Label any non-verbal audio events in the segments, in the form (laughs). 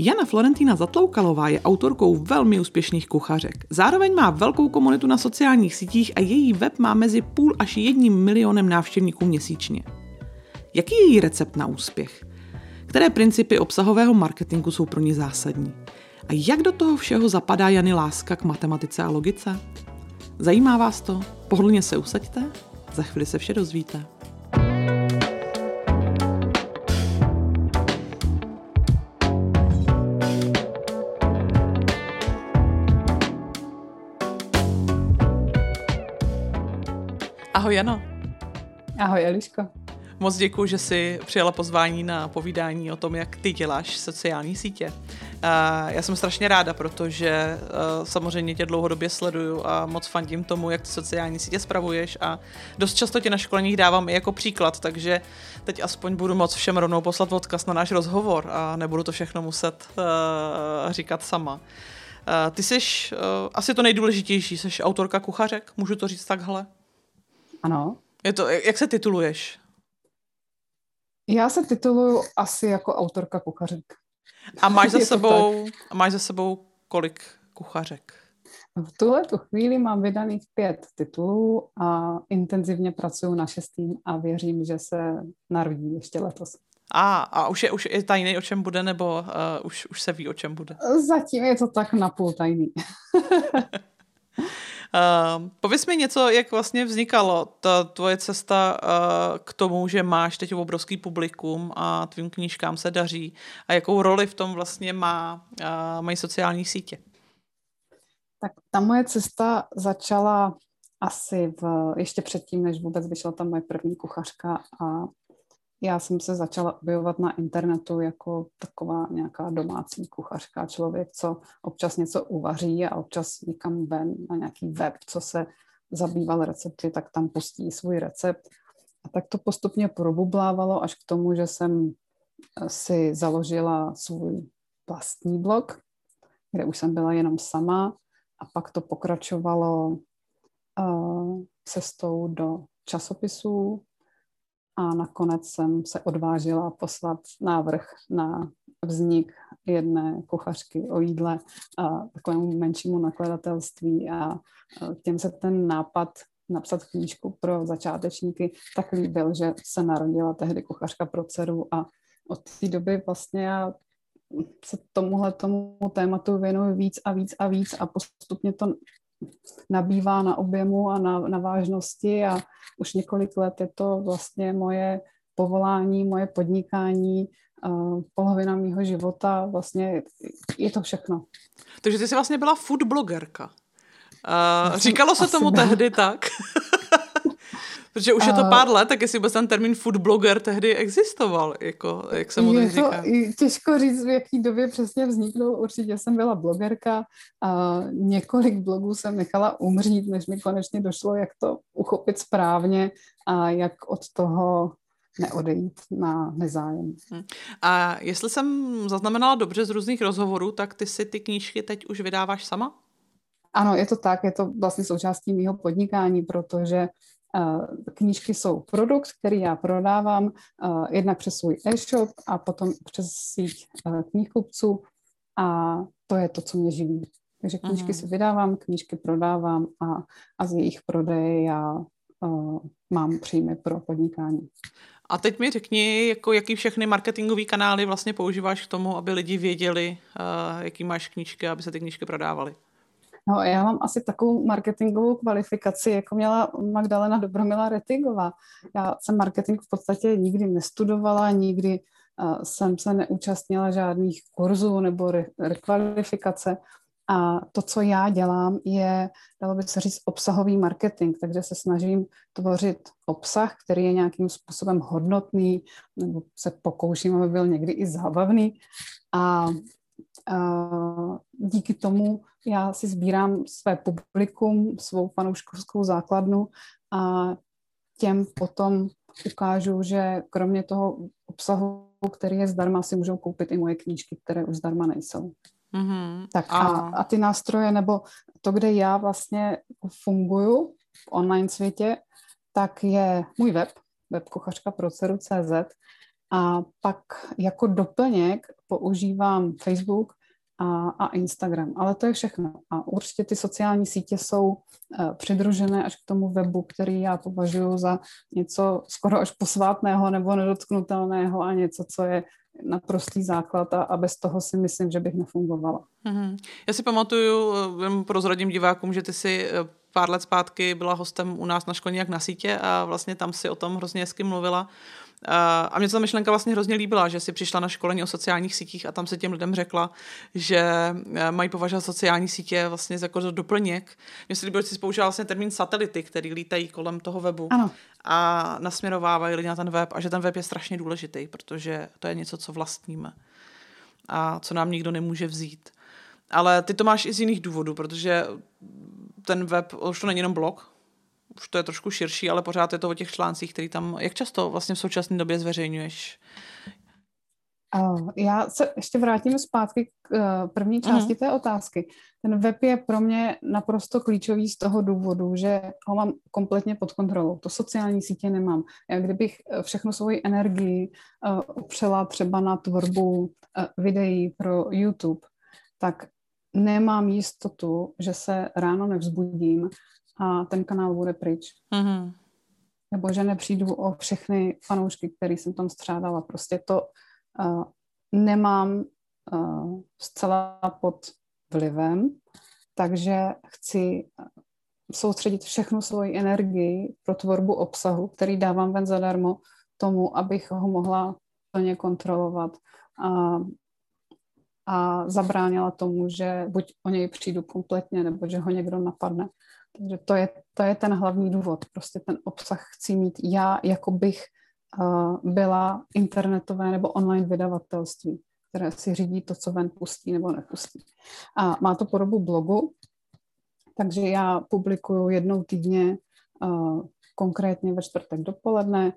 Jana Florentína Zatloukalová je autorkou velmi úspěšných kuchařek. Zároveň má velkou komunitu na sociálních sítích a její web má mezi půl až jedním milionem návštěvníků měsíčně. Jaký je její recept na úspěch? Které principy obsahového marketingu jsou pro ní zásadní? A jak do toho všeho zapadá Jany láska k matematice a logice? Zajímá vás to? Pohodlně se usaďte? Za chvíli se vše dozvíte. Ahoj Jano. Ahoj Eliško. Moc děkuji, že jsi přijala pozvání na povídání o tom, jak ty děláš sociální sítě. Já jsem strašně ráda, protože samozřejmě tě dlouhodobě sleduju a moc fandím tomu, jak ty sociální sítě spravuješ a dost často tě na školeních dávám i jako příklad, takže teď aspoň budu moc všem rovnou poslat odkaz na náš rozhovor a nebudu to všechno muset říkat sama. Ty jsi asi to nejdůležitější, jsi autorka kuchařek, můžu to říct takhle? Ano. Je to, jak se tituluješ? Já se tituluju asi jako autorka kuchařek. A máš za, (laughs) sebou, a máš za sebou kolik kuchařek? V tuhle tu chvíli mám vydaných pět titulů a intenzivně pracuji na šestým a věřím, že se narodí ještě letos. A, a už je, už je tajný, o čem bude, nebo uh, už, už se ví, o čem bude? Zatím je to tak napůl tajný. (laughs) Uh, pověz mi něco, jak vlastně vznikalo ta tvoje cesta uh, k tomu, že máš teď obrovský publikum a tvým knížkám se daří a jakou roli v tom vlastně má, uh, mají sociální sítě? Tak ta moje cesta začala asi v, ještě předtím, než vůbec vyšla ta moje první kuchařka a já jsem se začala objevovat na internetu jako taková nějaká domácí kuchařka, člověk, co občas něco uvaří a občas někam ven na nějaký web, co se zabýval recepty, tak tam pustí svůj recept. A tak to postupně probublávalo až k tomu, že jsem eh, si založila svůj vlastní blog, kde už jsem byla jenom sama a pak to pokračovalo uh, cestou do časopisů, a nakonec jsem se odvážila poslat návrh na vznik jedné kuchařky o jídle a takovému menšímu nakladatelství. A těm se ten nápad napsat knížku pro začátečníky tak líbil, že se narodila tehdy kuchařka pro dceru. A od té doby vlastně já se tomuhle tomu tématu věnuji víc a víc a víc a postupně to nabývá na objemu a na, na vážnosti a už několik let je to vlastně moje povolání, moje podnikání, uh, polovina mého života, vlastně je to všechno. Takže ty jsi vlastně byla food blogerka. Uh, říkalo se tomu byla. tehdy tak? (laughs) Protože už je to pár let, tak jestli vůbec ten termín food blogger tehdy existoval, jako, jak se mu je to říká. těžko říct, v jaký době přesně vzniknul. Určitě jsem byla blogerka a několik blogů jsem nechala umřít, než mi konečně došlo, jak to uchopit správně a jak od toho neodejít na nezájem. Hm. A jestli jsem zaznamenala dobře z různých rozhovorů, tak ty si ty knížky teď už vydáváš sama? Ano, je to tak, je to vlastně součástí mého podnikání, protože Knížky jsou produkt, který já prodávám jednak přes svůj e-shop a potom přes síť knihkupců a to je to, co mě živí. Takže knížky si vydávám, knížky prodávám a, a z jejich prodeje já uh, mám příjmy pro podnikání. A teď mi řekni, jako jaký všechny marketingové kanály vlastně používáš k tomu, aby lidi věděli, uh, jaký máš knížky, aby se ty knížky prodávaly. No, já mám asi takovou marketingovou kvalifikaci, jako měla Magdalena Dobromila Retigová. Já jsem marketing v podstatě nikdy nestudovala, nikdy uh, jsem se neúčastnila žádných kurzů nebo re- rekvalifikace. A to, co já dělám, je, dalo by se říct, obsahový marketing, takže se snažím tvořit obsah, který je nějakým způsobem hodnotný, nebo se pokouším, aby byl někdy i zábavný. A díky tomu já si sbírám své publikum, svou fanouškovskou základnu a těm potom ukážu, že kromě toho obsahu, který je zdarma, si můžou koupit i moje knížky, které už zdarma nejsou. Mm-hmm. Tak a, a ty nástroje, nebo to, kde já vlastně funguju v online světě, tak je můj web, pro CZ a pak jako doplněk používám Facebook a, a Instagram, ale to je všechno. A určitě ty sociální sítě jsou uh, přidružené až k tomu webu, který já považuji za něco skoro až posvátného nebo nedotknutelného a něco, co je naprostý základ a, a bez toho si myslím, že bych nefungovala. Mm-hmm. Já si pamatuju, jen prozradím divákům, že ty si eh, pár let zpátky byla hostem u nás na školní na sítě a vlastně tam si o tom hrozně hezky mluvila. A mě ta myšlenka vlastně hrozně líbila, že si přišla na školení o sociálních sítích a tam se těm lidem řekla, že eh, mají považovat sociální sítě vlastně jako doplněk. Mně se líbilo, že jsi použila vlastně termín satelity, který lítají kolem toho webu ano. a nasměrovávají lidi na ten web a že ten web je strašně důležitý, protože to je něco, co vlastníme a co nám nikdo nemůže vzít. Ale ty to máš i z jiných důvodů, protože ten web, už to není jenom blog, už to je trošku širší, ale pořád je to o těch článcích, který tam, jak často vlastně v současné době zveřejňuješ? Já se ještě vrátím zpátky k eh, první části uh-huh. té otázky. Ten web je pro mě naprosto klíčový z toho důvodu, že ho mám kompletně pod kontrolou. To sociální sítě nemám. Já kdybych eh, všechnu svoji energii upřela třeba na tvorbu videí pro YouTube, tak nemám jistotu, že se ráno nevzbudím a ten kanál bude pryč. Mm-hmm. Nebo že nepřijdu o všechny fanoušky, které jsem tam střádala. Prostě to uh, nemám uh, zcela pod vlivem, takže chci soustředit všechnu svoji energii pro tvorbu obsahu, který dávám ven zadarmo, tomu, abych ho mohla plně kontrolovat a a zabránila tomu, že buď o něj přijdu kompletně, nebo že ho někdo napadne. Takže to je, to je ten hlavní důvod. Prostě ten obsah chci mít já, jako bych uh, byla internetové nebo online vydavatelství, které si řídí to, co ven pustí nebo nepustí. A má to podobu blogu, takže já publikuju jednou týdně uh, konkrétně ve čtvrtek dopoledne,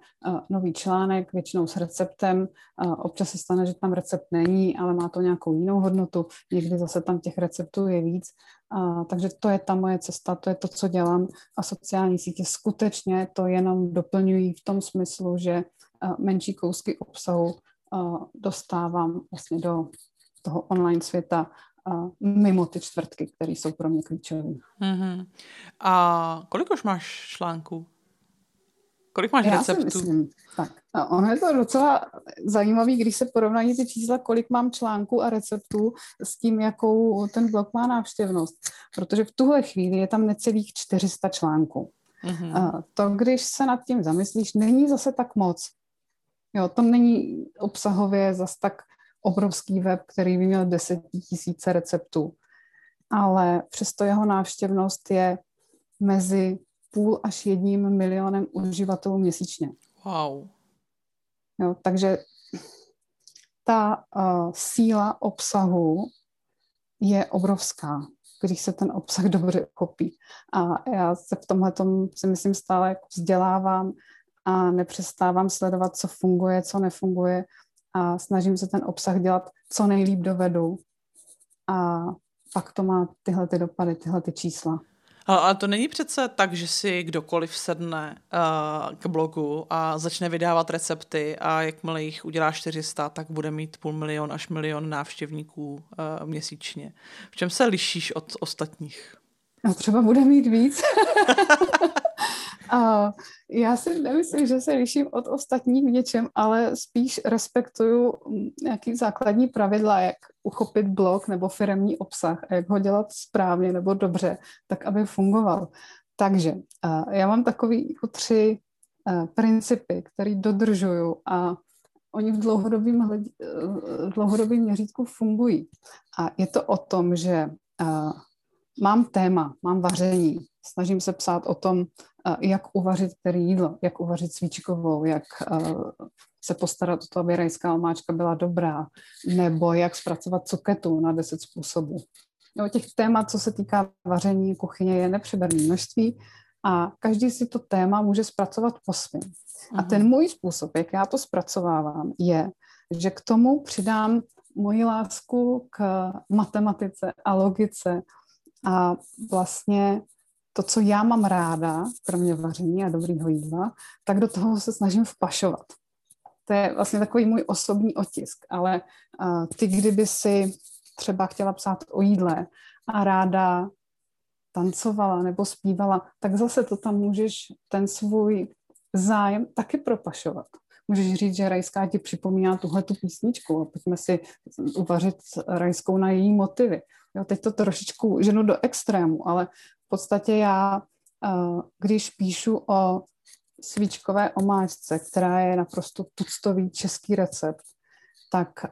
nový článek, většinou s receptem. Občas se stane, že tam recept není, ale má to nějakou jinou hodnotu. Někdy zase tam těch receptů je víc. Takže to je ta moje cesta, to je to, co dělám. A sociální sítě skutečně to jenom doplňují v tom smyslu, že menší kousky obsahu dostávám vlastně do toho online světa mimo ty čtvrtky, které jsou pro mě klíčové. Mm-hmm. A kolik už máš článků? Kolik máš Já receptů? myslím, tak. A ono je to docela zajímavé, když se porovnají ty čísla, kolik mám článků a receptů s tím, jakou ten blog má návštěvnost. Protože v tuhle chvíli je tam necelých 400 článků. Mm-hmm. A to, když se nad tím zamyslíš, není zase tak moc. Jo, to není obsahově zas tak obrovský web, který by měl 10 tisíce receptů. Ale přesto jeho návštěvnost je mezi půl až jedním milionem uživatelů měsíčně. Wow. Jo, takže ta uh, síla obsahu je obrovská, když se ten obsah (laughs) dobře kopí. A já se v tomhle si myslím stále jako vzdělávám a nepřestávám sledovat, co funguje, co nefunguje a snažím se ten obsah dělat co nejlíp dovedu. A pak to má tyhle ty dopady, tyhle ty čísla. Ale to není přece tak, že si kdokoliv sedne uh, k blogu a začne vydávat recepty a jakmile jich udělá 400, tak bude mít půl milion až milion návštěvníků uh, měsíčně. V čem se lišíš od ostatních? No třeba bude mít víc. (laughs) A já si nemyslím, že se liším od ostatních v něčem, ale spíš respektuju mm, nějaký základní pravidla, jak uchopit blog nebo firmní obsah a jak ho dělat správně nebo dobře, tak aby fungoval. Takže já mám takový jako tři principy, které dodržuju a oni v dlouhodobém, v dlouhodobém měřítku fungují. A je to o tom, že mám téma, mám vaření, snažím se psát o tom, jak uvařit který jídlo, jak uvařit svíčkovou, jak se postarat o to, aby rajská omáčka byla dobrá, nebo jak zpracovat cuketu na deset způsobů. Jo, těch témat, co se týká vaření kuchyně, je nepřeberné množství a každý si to téma může zpracovat po svém. A mhm. ten můj způsob, jak já to zpracovávám, je, že k tomu přidám moji lásku k matematice a logice a vlastně to, co já mám ráda, kromě vaření a dobrýho jídla, tak do toho se snažím vpašovat. to je vlastně takový můj osobní otisk, ale uh, ty, kdyby si třeba chtěla psát o jídle a ráda tancovala nebo zpívala, tak zase to tam můžeš ten svůj zájem taky propašovat. Můžeš říct, že rajská ti připomíná tuhle tu písničku a pojďme si uvařit rajskou na její motivy. Jo, teď to trošičku ženu do extrému, ale v podstatě já, když píšu o svíčkové omáčce, která je naprosto tuctový český recept, tak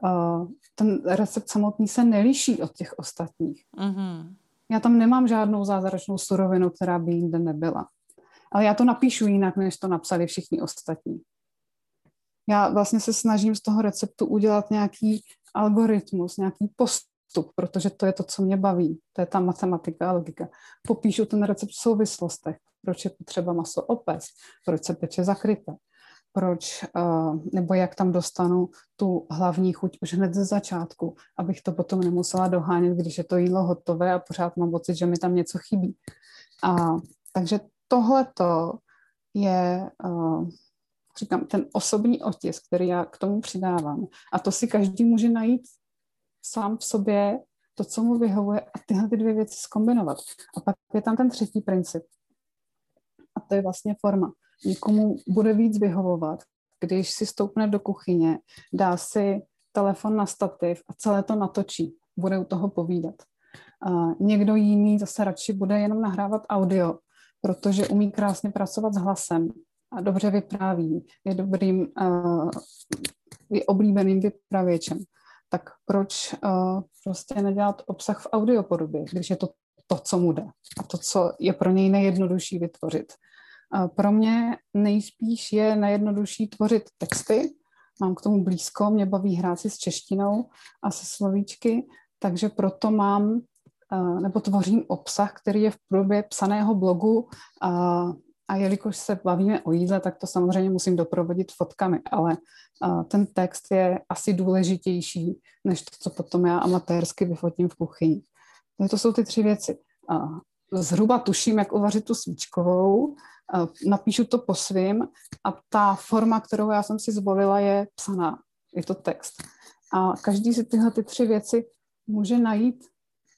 ten recept samotný se neliší od těch ostatních. Mm-hmm. Já tam nemám žádnou zázračnou surovinu, která by jinde nebyla. Ale já to napíšu jinak, než to napsali všichni ostatní. Já vlastně se snažím z toho receptu udělat nějaký algoritmus, nějaký postup, protože to je to, co mě baví. To je ta matematika a logika. Popíšu ten recept v souvislostech. Proč je potřeba maso opec, proč se peče zakryté, proč, uh, nebo jak tam dostanu tu hlavní chuť už hned ze začátku, abych to potom nemusela dohánět, když je to jídlo hotové a pořád mám pocit, že mi tam něco chybí. A, takže tohleto je, uh, říkám, ten osobní otisk, který já k tomu přidávám. A to si každý může najít sám v sobě to, co mu vyhovuje a tyhle ty dvě věci zkombinovat. A pak je tam ten třetí princip. A to je vlastně forma. Někomu bude víc vyhovovat, když si stoupne do kuchyně, dá si telefon na stativ a celé to natočí. Bude u toho povídat. A někdo jiný zase radši bude jenom nahrávat audio protože umí krásně pracovat s hlasem a dobře vypráví, je dobrým, uh, je oblíbeným vypravěčem. Tak proč uh, prostě nedělat obsah v audiopodobě, když je to to, co mu jde a to, co je pro něj nejjednodušší vytvořit. Uh, pro mě nejspíš je nejjednodušší tvořit texty, mám k tomu blízko, mě baví hrát si s češtinou a se slovíčky, takže proto mám nebo tvořím obsah, který je v podobě psaného blogu a, a jelikož se bavíme o jídle, tak to samozřejmě musím doprovodit fotkami, ale ten text je asi důležitější, než to, co potom já amatérsky vyfotím v kuchyni. To jsou ty tři věci. Zhruba tuším, jak uvařit tu svíčkovou, napíšu to po svým a ta forma, kterou já jsem si zvolila, je psaná. Je to text. A každý si tyhle ty tři věci může najít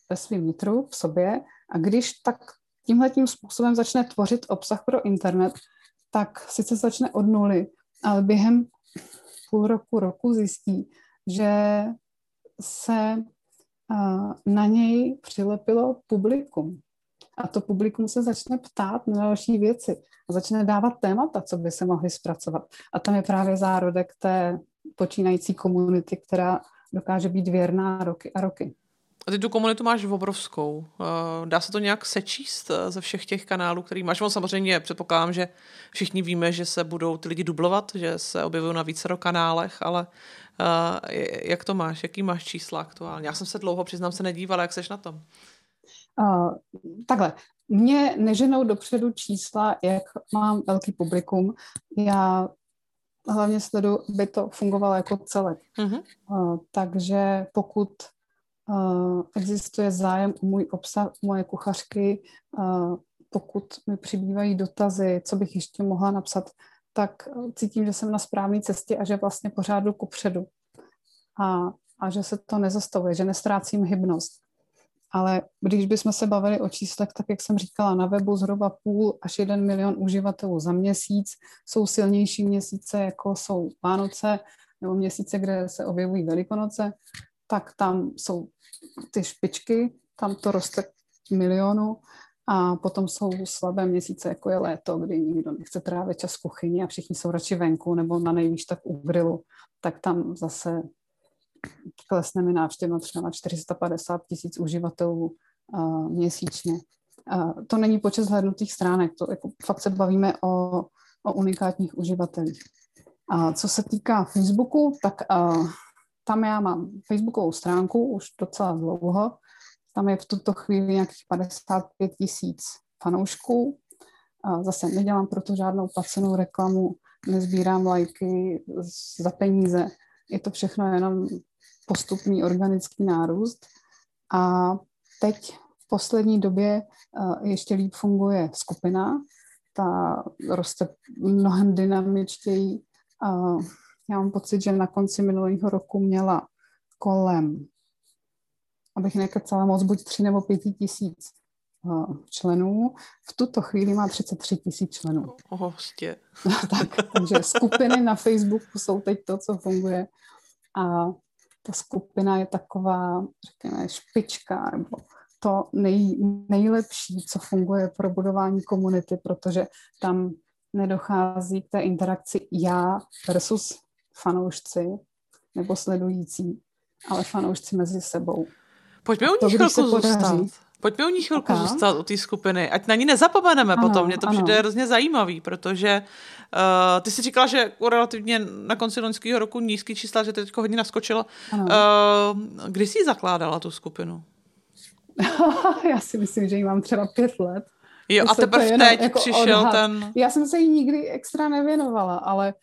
ve svém nitru, v sobě a když tak tímhle tím způsobem začne tvořit obsah pro internet, tak sice začne od nuly, ale během půl roku, roku zjistí, že se na něj přilepilo publikum. A to publikum se začne ptát na další věci a začne dávat témata, co by se mohly zpracovat. A tam je právě zárodek té počínající komunity, která dokáže být věrná roky a roky. A ty tu komunitu máš obrovskou. Eh, dá se to nějak sečíst eh, ze všech těch kanálů, který máš? On samozřejmě předpokládám, že všichni víme, že se budou ty lidi dublovat, že se objevují na více kanálech, ale uh, jak to máš? Jaký máš čísla aktuálně? Já jsem se dlouho, přiznám se, nedívala, jak seš na tom? Uh, takhle, mě neženou dopředu čísla, jak mám velký publikum. Já hlavně sledu, aby to fungovalo jako celek. Uh-huh. Uh, takže pokud existuje zájem o můj obsah, moje kuchařky. Uh, pokud mi přibývají dotazy, co bych ještě mohla napsat, tak cítím, že jsem na správné cestě a že vlastně pořád jdu kupředu. A, a že se to nezastavuje, že nestrácím hybnost. Ale když bychom se bavili o číslech, tak jak jsem říkala, na webu zhruba půl až jeden milion uživatelů za měsíc. Jsou silnější měsíce, jako jsou Vánoce, nebo měsíce, kde se objevují Velikonoce, tak tam jsou ty špičky, tam to roste milionu a potom jsou slabé měsíce, jako je léto, kdy nikdo nechce trávit čas v kuchyni a všichni jsou radši venku nebo na nejvíc tak u grilu, tak tam zase klesne mi návštěvno třeba na 450 tisíc uživatelů uh, měsíčně. Uh, to není počet zhlednutých stránek, to jako fakt se bavíme o, o unikátních uživatelích. A co se týká Facebooku, tak uh, tam já mám facebookovou stránku už docela dlouho. Tam je v tuto chvíli nějakých 55 tisíc fanoušků. A zase nedělám proto žádnou placenou reklamu, nezbírám lajky za peníze. Je to všechno jenom postupný organický nárůst. A teď v poslední době ještě líp funguje skupina. Ta roste mnohem dynamičtěji já mám pocit, že na konci minulého roku měla kolem, abych nekecala moc, buď tři nebo pět tisíc uh, členů. V tuto chvíli má 33 tisíc členů. Hostě. (laughs) tak, takže skupiny na Facebooku jsou teď to, co funguje. A ta skupina je taková, řekněme, špička, nebo to nej, nejlepší, co funguje pro budování komunity, protože tam nedochází k té interakci já versus fanoušci nebo sledující, ale fanoušci mezi sebou. Pojďme u ní chvilku zůstat. Pojďme u ní chvilku okay. zůstat, u té skupiny. Ať na ní nezapomeneme ano, potom. Mně to ano. přijde hrozně zajímavý, protože uh, ty si říkala, že relativně na konci loňského roku nízký čísla, že teď hodně naskočilo. Uh, kdy jsi zakládala tu skupinu? (laughs) Já si myslím, že ji mám třeba pět let. Jo, a teprve teď jako přišel odhad. ten... Já jsem se jí nikdy extra nevěnovala, ale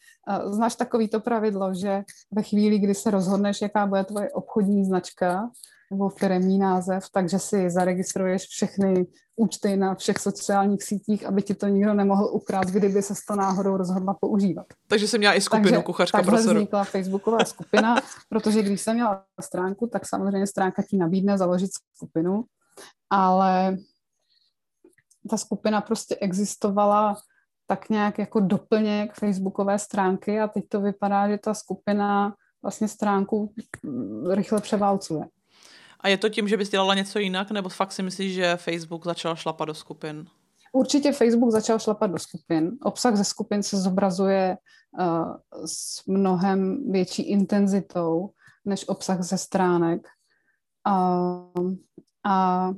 znáš takový to pravidlo, že ve chvíli, kdy se rozhodneš, jaká bude tvoje obchodní značka, nebo firmní název, takže si zaregistruješ všechny účty na všech sociálních sítích, aby ti to nikdo nemohl ukrást, kdyby se to náhodou rozhodla používat. Takže jsem měla i skupinu takže, kuchařka takhle vznikla facebooková skupina, (laughs) protože když jsem měla stránku, tak samozřejmě stránka ti nabídne založit skupinu, ale ta skupina prostě existovala tak nějak jako doplněk facebookové stránky a teď to vypadá, že ta skupina vlastně stránku rychle převálcuje. A je to tím, že bys dělala něco jinak, nebo fakt si myslíš, že Facebook začal šlapat do skupin? Určitě Facebook začal šlapat do skupin. Obsah ze skupin se zobrazuje uh, s mnohem větší intenzitou než obsah ze stránek. Uh, a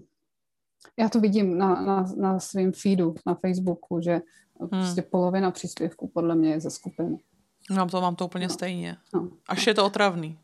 já to vidím na, na, na svém feedu na Facebooku, že hmm. prostě polovina příspěvků podle mě je ze skupin. Mám to, mám to úplně no. stejně. No. Až je to otravný.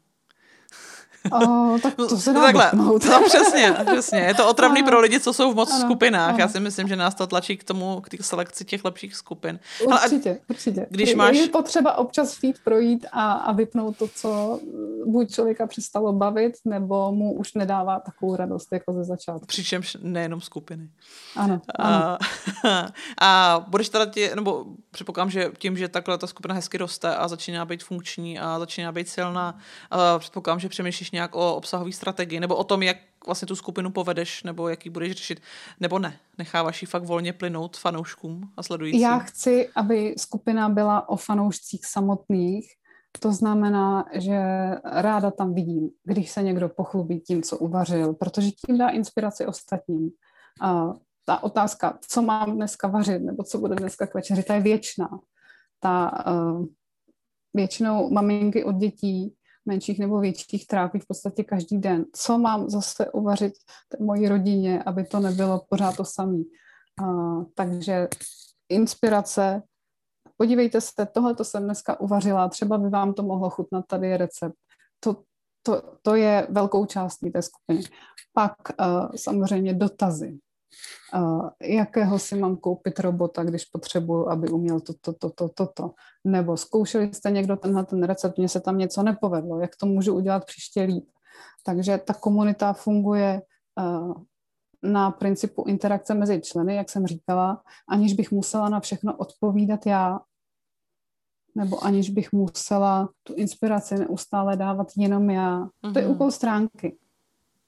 Oh, tak to se dá Takhle, no, přesně, přesně. Je to (laughs) otravný ano. pro lidi, co jsou v moc ano, skupinách. Ano. Já si myslím, že nás to tlačí k tomu, k té selekci těch lepších skupin. Určitě, Ale, určitě. Když je, máš... je potřeba občas feed projít a, a vypnout to, co buď člověka přestalo bavit, nebo mu už nedává takovou radost jako ze začátku. Přičemž nejenom skupiny. Ano, ano. A, (laughs) a budeš teda tě, nebo předpokládám, že tím, že takhle ta skupina hezky roste a začíná být funkční a začíná být silná, předpokládám, že přemýšlíš nějak o obsahové strategii nebo o tom, jak vlastně tu skupinu povedeš nebo jak ji budeš řešit, nebo ne? Necháváš ji fakt volně plynout fanouškům a sledujícím? Já chci, aby skupina byla o fanoušcích samotných, to znamená, že ráda tam vidím, když se někdo pochlubí tím, co uvařil, protože tím dá inspiraci ostatním. A ta otázka, co mám dneska vařit, nebo co bude dneska k večeři, ta je věčná. Ta, uh, většinou maminky od dětí menších nebo větších trápí v podstatě každý den. Co mám zase uvařit té mojí rodině, aby to nebylo pořád to samé. Uh, takže inspirace, podívejte se, tohle to jsem dneska uvařila, třeba by vám to mohlo chutnat, tady je recept. To, to, to je velkou částí té skupiny. Pak uh, samozřejmě dotazy jakého si mám koupit robota, když potřebuju, aby uměl toto, toto, toto, to, to. Nebo zkoušeli jste někdo tenhle ten recept, mně se tam něco nepovedlo, jak to můžu udělat příště líp. Takže ta komunita funguje uh, na principu interakce mezi členy, jak jsem říkala, aniž bych musela na všechno odpovídat já, nebo aniž bych musela tu inspiraci neustále dávat jenom já. Mm-hmm. To je mhm. úkol stránky,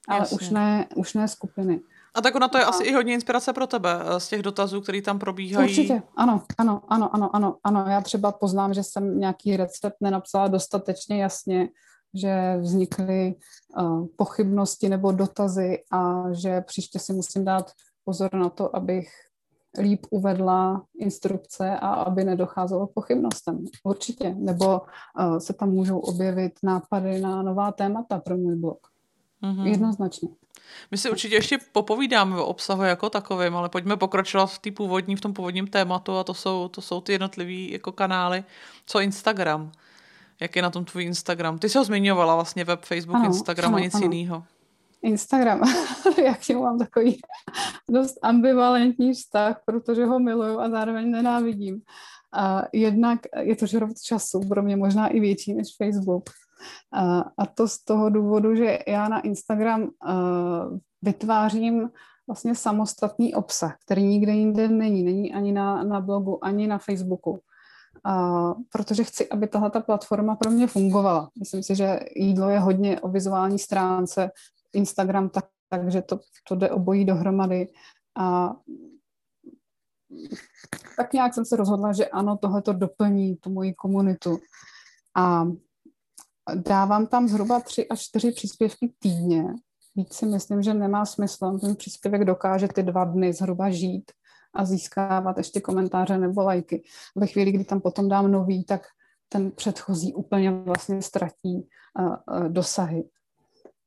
ale už ne, už ne skupiny. A tak ona to je asi i hodně inspirace pro tebe eh, z těch dotazů, které tam probíhají. Určitě, ano, ano, ano, ano, ano, ano. Já třeba poznám, že jsem nějaký recept nenapsala dostatečně jasně, že vznikly uh, pochybnosti nebo dotazy a že příště si musím dát pozor na to, abych líp uvedla instrukce a aby nedocházelo k pochybnostem. Určitě. Nebo uh, se tam můžou objevit nápady na nová témata pro můj blog. Mm-hmm. Jednoznačně. My si určitě ještě popovídáme o obsahu jako takovém, ale pojďme pokračovat v, tý původní, v tom původním tématu a to jsou, to jsou ty jednotlivý jako kanály. Co Instagram? Jak je na tom tvůj Instagram? Ty jsi ho zmiňovala vlastně web, Facebook, ano, Instagram ano, a nic ano. jiného. Instagram, já k němu mám takový (laughs) dost ambivalentní vztah, protože ho miluju a zároveň nenávidím. A jednak je to žrov času, pro mě možná i větší než Facebook. A, a to z toho důvodu, že já na Instagram uh, vytvářím vlastně samostatný obsah, který nikde jinde není. Není ani na, na blogu, ani na Facebooku. a, protože chci, aby tahle ta platforma pro mě fungovala. Myslím si, že jídlo je hodně o vizuální stránce, Instagram tak, takže to, to jde obojí dohromady a tak nějak jsem se rozhodla, že ano, tohle to doplní tu moji komunitu. A dávám tam zhruba tři až čtyři příspěvky týdně. Víc si myslím, že nemá smysl. Ten příspěvek dokáže ty dva dny zhruba žít a získávat ještě komentáře nebo lajky. Ve chvíli, kdy tam potom dám nový, tak ten předchozí úplně vlastně ztratí uh, uh, dosahy.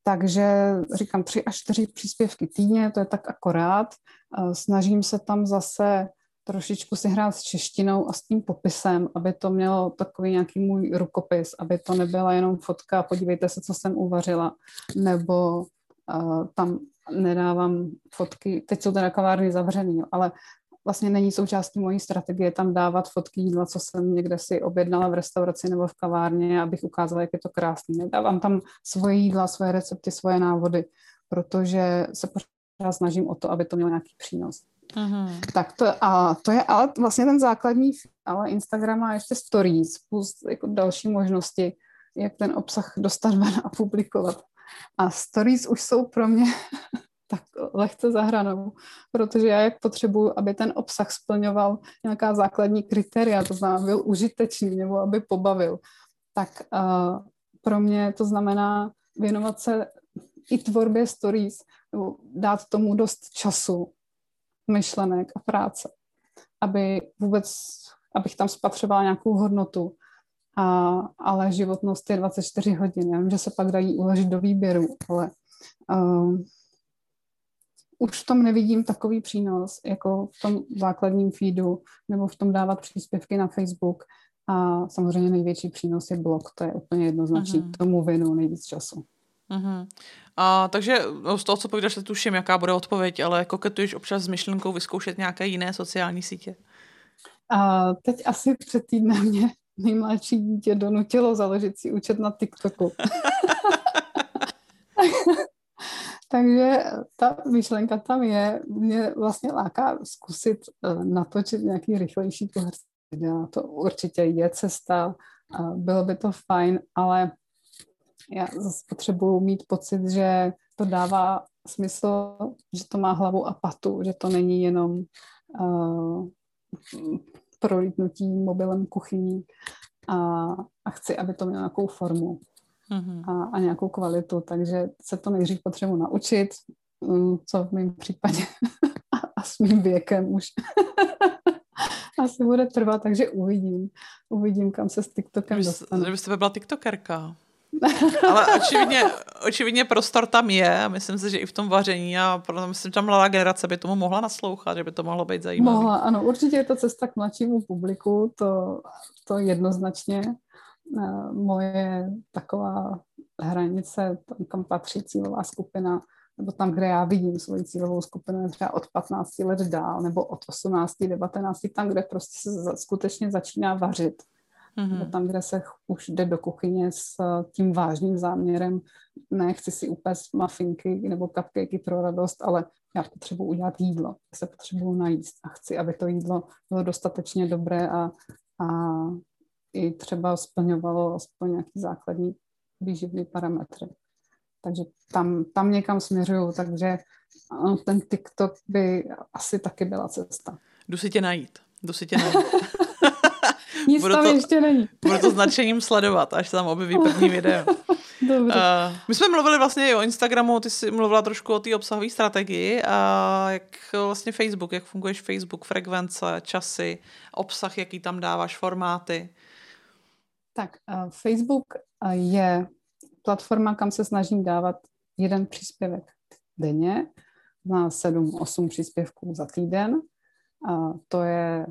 Takže říkám tři až čtyři příspěvky týdně, to je tak akorát. Uh, snažím se tam zase trošičku si hrát s češtinou a s tím popisem, aby to mělo takový nějaký můj rukopis, aby to nebyla jenom fotka, podívejte se, co jsem uvařila, nebo uh, tam nedávám fotky, teď jsou teda kavárny zavřený, ale vlastně není součástí mojí strategie tam dávat fotky jídla, co jsem někde si objednala v restauraci nebo v kavárně, abych ukázala, jak je to krásný. Nedávám tam svoje jídla, svoje recepty, svoje návody, protože se pořád snažím o to, aby to mělo nějaký přínos. Mm-hmm. Tak to, a to je ale vlastně ten základní, ale Instagram má ještě stories plus jako další možnosti, jak ten obsah dostat ven a publikovat. A stories už jsou pro mě (laughs) tak lehce za hranou, protože já jak potřebuju, aby ten obsah splňoval nějaká základní kritéria, to znamená byl užitečný nebo aby pobavil, tak uh, pro mě to znamená věnovat se i tvorbě stories, nebo dát tomu dost času, myšlenek a práce, aby vůbec, abych tam spatřovala nějakou hodnotu. A, ale životnost je 24 hodin. Já vím, že se pak dají uložit do výběru, ale uh, už v tom nevidím takový přínos, jako v tom základním feedu, nebo v tom dávat příspěvky na Facebook. A samozřejmě největší přínos je blog, to je úplně jednoznačný. Uh-huh. Tomu věnu nejvíc času. Uh-huh. A takže no, z toho, co povídáš, tuším, jaká bude odpověď, ale koketuješ občas s myšlenkou vyzkoušet nějaké jiné sociální sítě? A teď asi před týdnem mě nejmladší dítě donutilo založit si účet na TikToku. (laughs) Takže ta myšlenka tam je, mě vlastně láká zkusit eh, natočit nějaký rychlejší pohled To určitě je cesta, bylo by to fajn, ale já zase potřebuju mít pocit, že to dává smysl, že to má hlavu a patu, že to není jenom uh, prolítnutí mobilem kuchyní a, a chci, aby to mělo nějakou formu mm-hmm. a, a nějakou kvalitu, takže se to nejdřív potřebuji naučit, um, co v mém případě (laughs) a, a s mým věkem už (laughs) asi bude trvat, takže uvidím. Uvidím, kam se s TikTokem dostanu. Že byste byla TikTokerka. (laughs) Ale očividně, očividně prostor tam je a myslím si, že i v tom vaření a myslím, že ta mladá generace by tomu mohla naslouchat, že by to mohlo být zajímavé. Mohla, ano, určitě je to cesta k mladšímu publiku, to, to jednoznačně. Eh, moje taková hranice, kam patří cílová skupina, nebo tam, kde já vidím svoji cílovou skupinu, třeba od 15 let dál, nebo od 18, 19, tam, kde prostě se skutečně začíná vařit Mm-hmm. Tam, kde se už jde do kuchyně s eh, tím vážným záměrem, ne chci si upést mafinky nebo cupcakey pro radost, ale já potřebuji udělat jídlo, já se potřebuji najíst a chci, aby to jídlo bylo dostatečně dobré a, a i třeba splňovalo aspoň nějaký základní výživný parametry. Takže tam, tam někam směřuju, takže ten TikTok by asi taky byla cesta. Jdu si tě najít. Jdu si tě najít. (laughs) Nic budu tam to, ještě není. Budu to značením sledovat, až se tam objeví první video. (laughs) Dobře. Uh, my jsme mluvili vlastně i o Instagramu, ty jsi mluvila trošku o té obsahové strategii a jak vlastně Facebook, jak funguješ Facebook, frekvence, časy, obsah, jaký tam dáváš, formáty. Tak uh, Facebook je platforma, kam se snažím dávat jeden příspěvek denně, na 7-8 příspěvků za týden. A to je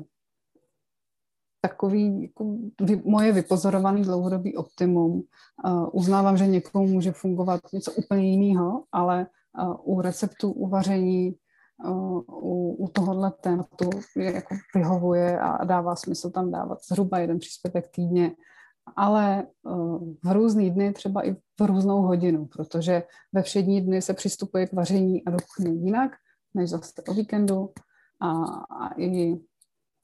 takový jako vy, moje vypozorovaný dlouhodobý optimum. Uh, uznávám, že někomu může fungovat něco úplně jiného, ale uh, u receptu uvaření uh, u, u tohohle tématu je jako vyhovuje a dává smysl tam dávat zhruba jeden příspěvek týdně, ale v různý dny třeba i v různou hodinu, protože ve všední dny se přistupuje k vaření a do jinak, než zase o víkendu a, a i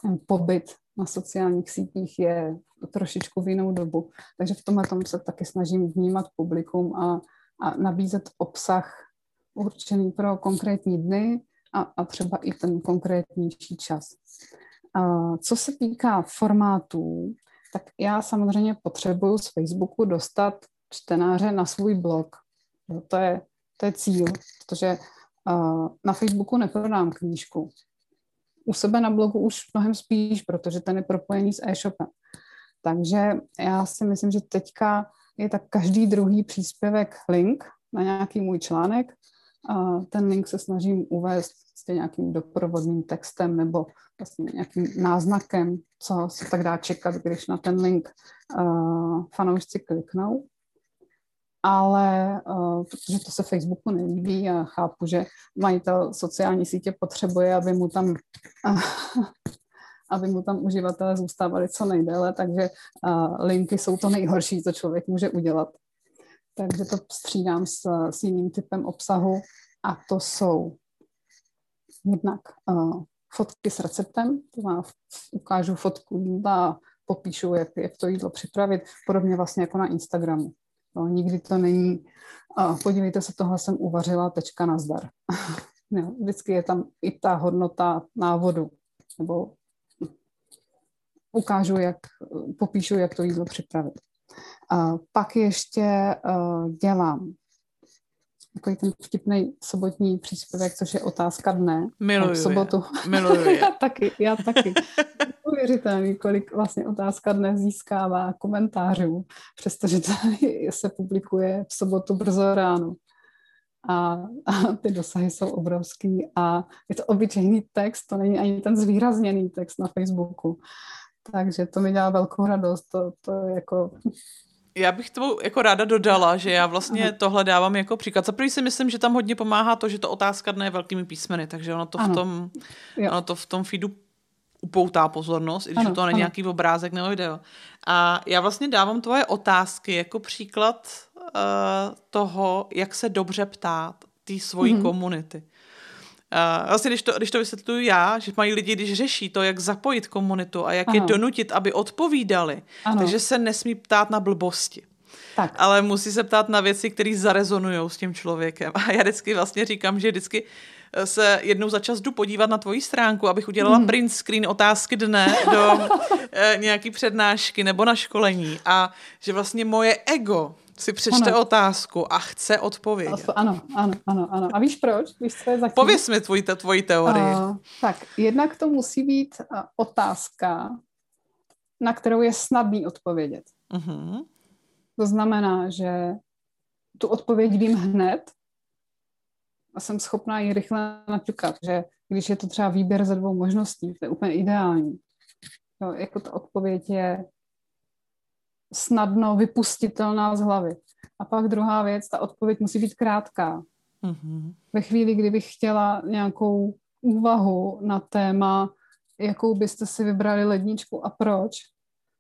ten pobyt na sociálních sítích je trošičku v jinou dobu. Takže v tomhle tomu se taky snažím vnímat publikum a, a nabízet obsah určený pro konkrétní dny a, a třeba i ten konkrétnější čas. A co se týká formátů, tak já samozřejmě potřebuju z Facebooku dostat čtenáře na svůj blog. To je, to je cíl, protože na Facebooku neprodám knížku. U sebe na blogu už mnohem spíš, protože ten je propojený s e-shopem. Takže já si myslím, že teďka je tak každý druhý příspěvek link na nějaký můj článek. A ten link se snažím uvést s nějakým doprovodným textem nebo vlastně nějakým náznakem, co se tak dá čekat, když na ten link uh, fanoušci kliknou ale uh, protože to se Facebooku nelíbí a chápu, že majitel sociální sítě potřebuje, aby mu tam uh, (laughs) aby mu tam uživatelé zůstávali co nejdéle, takže uh, linky jsou to nejhorší, co člověk může udělat. Takže to střídám s, s jiným typem obsahu a to jsou jednak uh, fotky s receptem, to má, ukážu fotku a popíšu, jak, jak to jídlo připravit, podobně vlastně jako na Instagramu. No, nikdy to není, a podívejte se, tohle jsem uvařila, tečka nazdar. no, (laughs) vždycky je tam i ta hodnota návodu, nebo ukážu, jak, popíšu, jak to jídlo připravit. A pak ještě uh, dělám takový ten vtipný sobotní příspěvek, což je otázka dne. Miluju v sobotu. Je. Miluju (laughs) já taky, já taky. (laughs) Uvěřitelný, kolik vlastně otázka dne získává komentářů, přestože to se publikuje v sobotu brzo ráno. A, a ty dosahy jsou obrovský a je to obyčejný text, to není ani ten zvýrazněný text na Facebooku. Takže to mi dělá velkou radost, to, to jako já bych to jako ráda dodala, že já vlastně tohle dávám jako příklad. Za prvý si myslím, že tam hodně pomáhá to, že to otázka dne je velkými písmeny, takže ono to v tom, ono to v tom feedu upoutá pozornost, i když ano, to není ano. nějaký obrázek nebo video. A já vlastně dávám tvoje otázky jako příklad uh, toho, jak se dobře ptát té svojí mm-hmm. komunity. Uh, vlastně, když to, když to vysvětluju já, že mají lidi, když řeší to, jak zapojit komunitu a jak ano. je donutit, aby odpovídali, ano. takže se nesmí ptát na blbosti. Tak. Ale musí se ptát na věci, které zarezonují s tím člověkem. (laughs) A já vždycky vlastně říkám, že vždycky eh, se jednou za čas jdu podívat na tvoji stránku, abych udělala mm. print screen otázky dne do (laughs) e, nějaký přednášky nebo na školení. A že vlastně moje ego si přečte ano. otázku a chce odpovědět. Ano, ano, ano, ano. A víš proč? Víš, co je zatím? Pověz mi tvoji, tvoji teorii. Uh, tak, jednak to musí být uh, otázka, na kterou je snadný odpovědět. Uh-huh. To znamená, že tu odpověď vím hned a jsem schopná ji rychle naťukat, že když je to třeba výběr ze dvou možností, to je úplně ideální. Jo, jako ta odpověď je snadno vypustitelná z hlavy. A pak druhá věc, ta odpověď musí být krátká. Mm-hmm. Ve chvíli, kdybych chtěla nějakou úvahu na téma, jakou byste si vybrali ledničku a proč,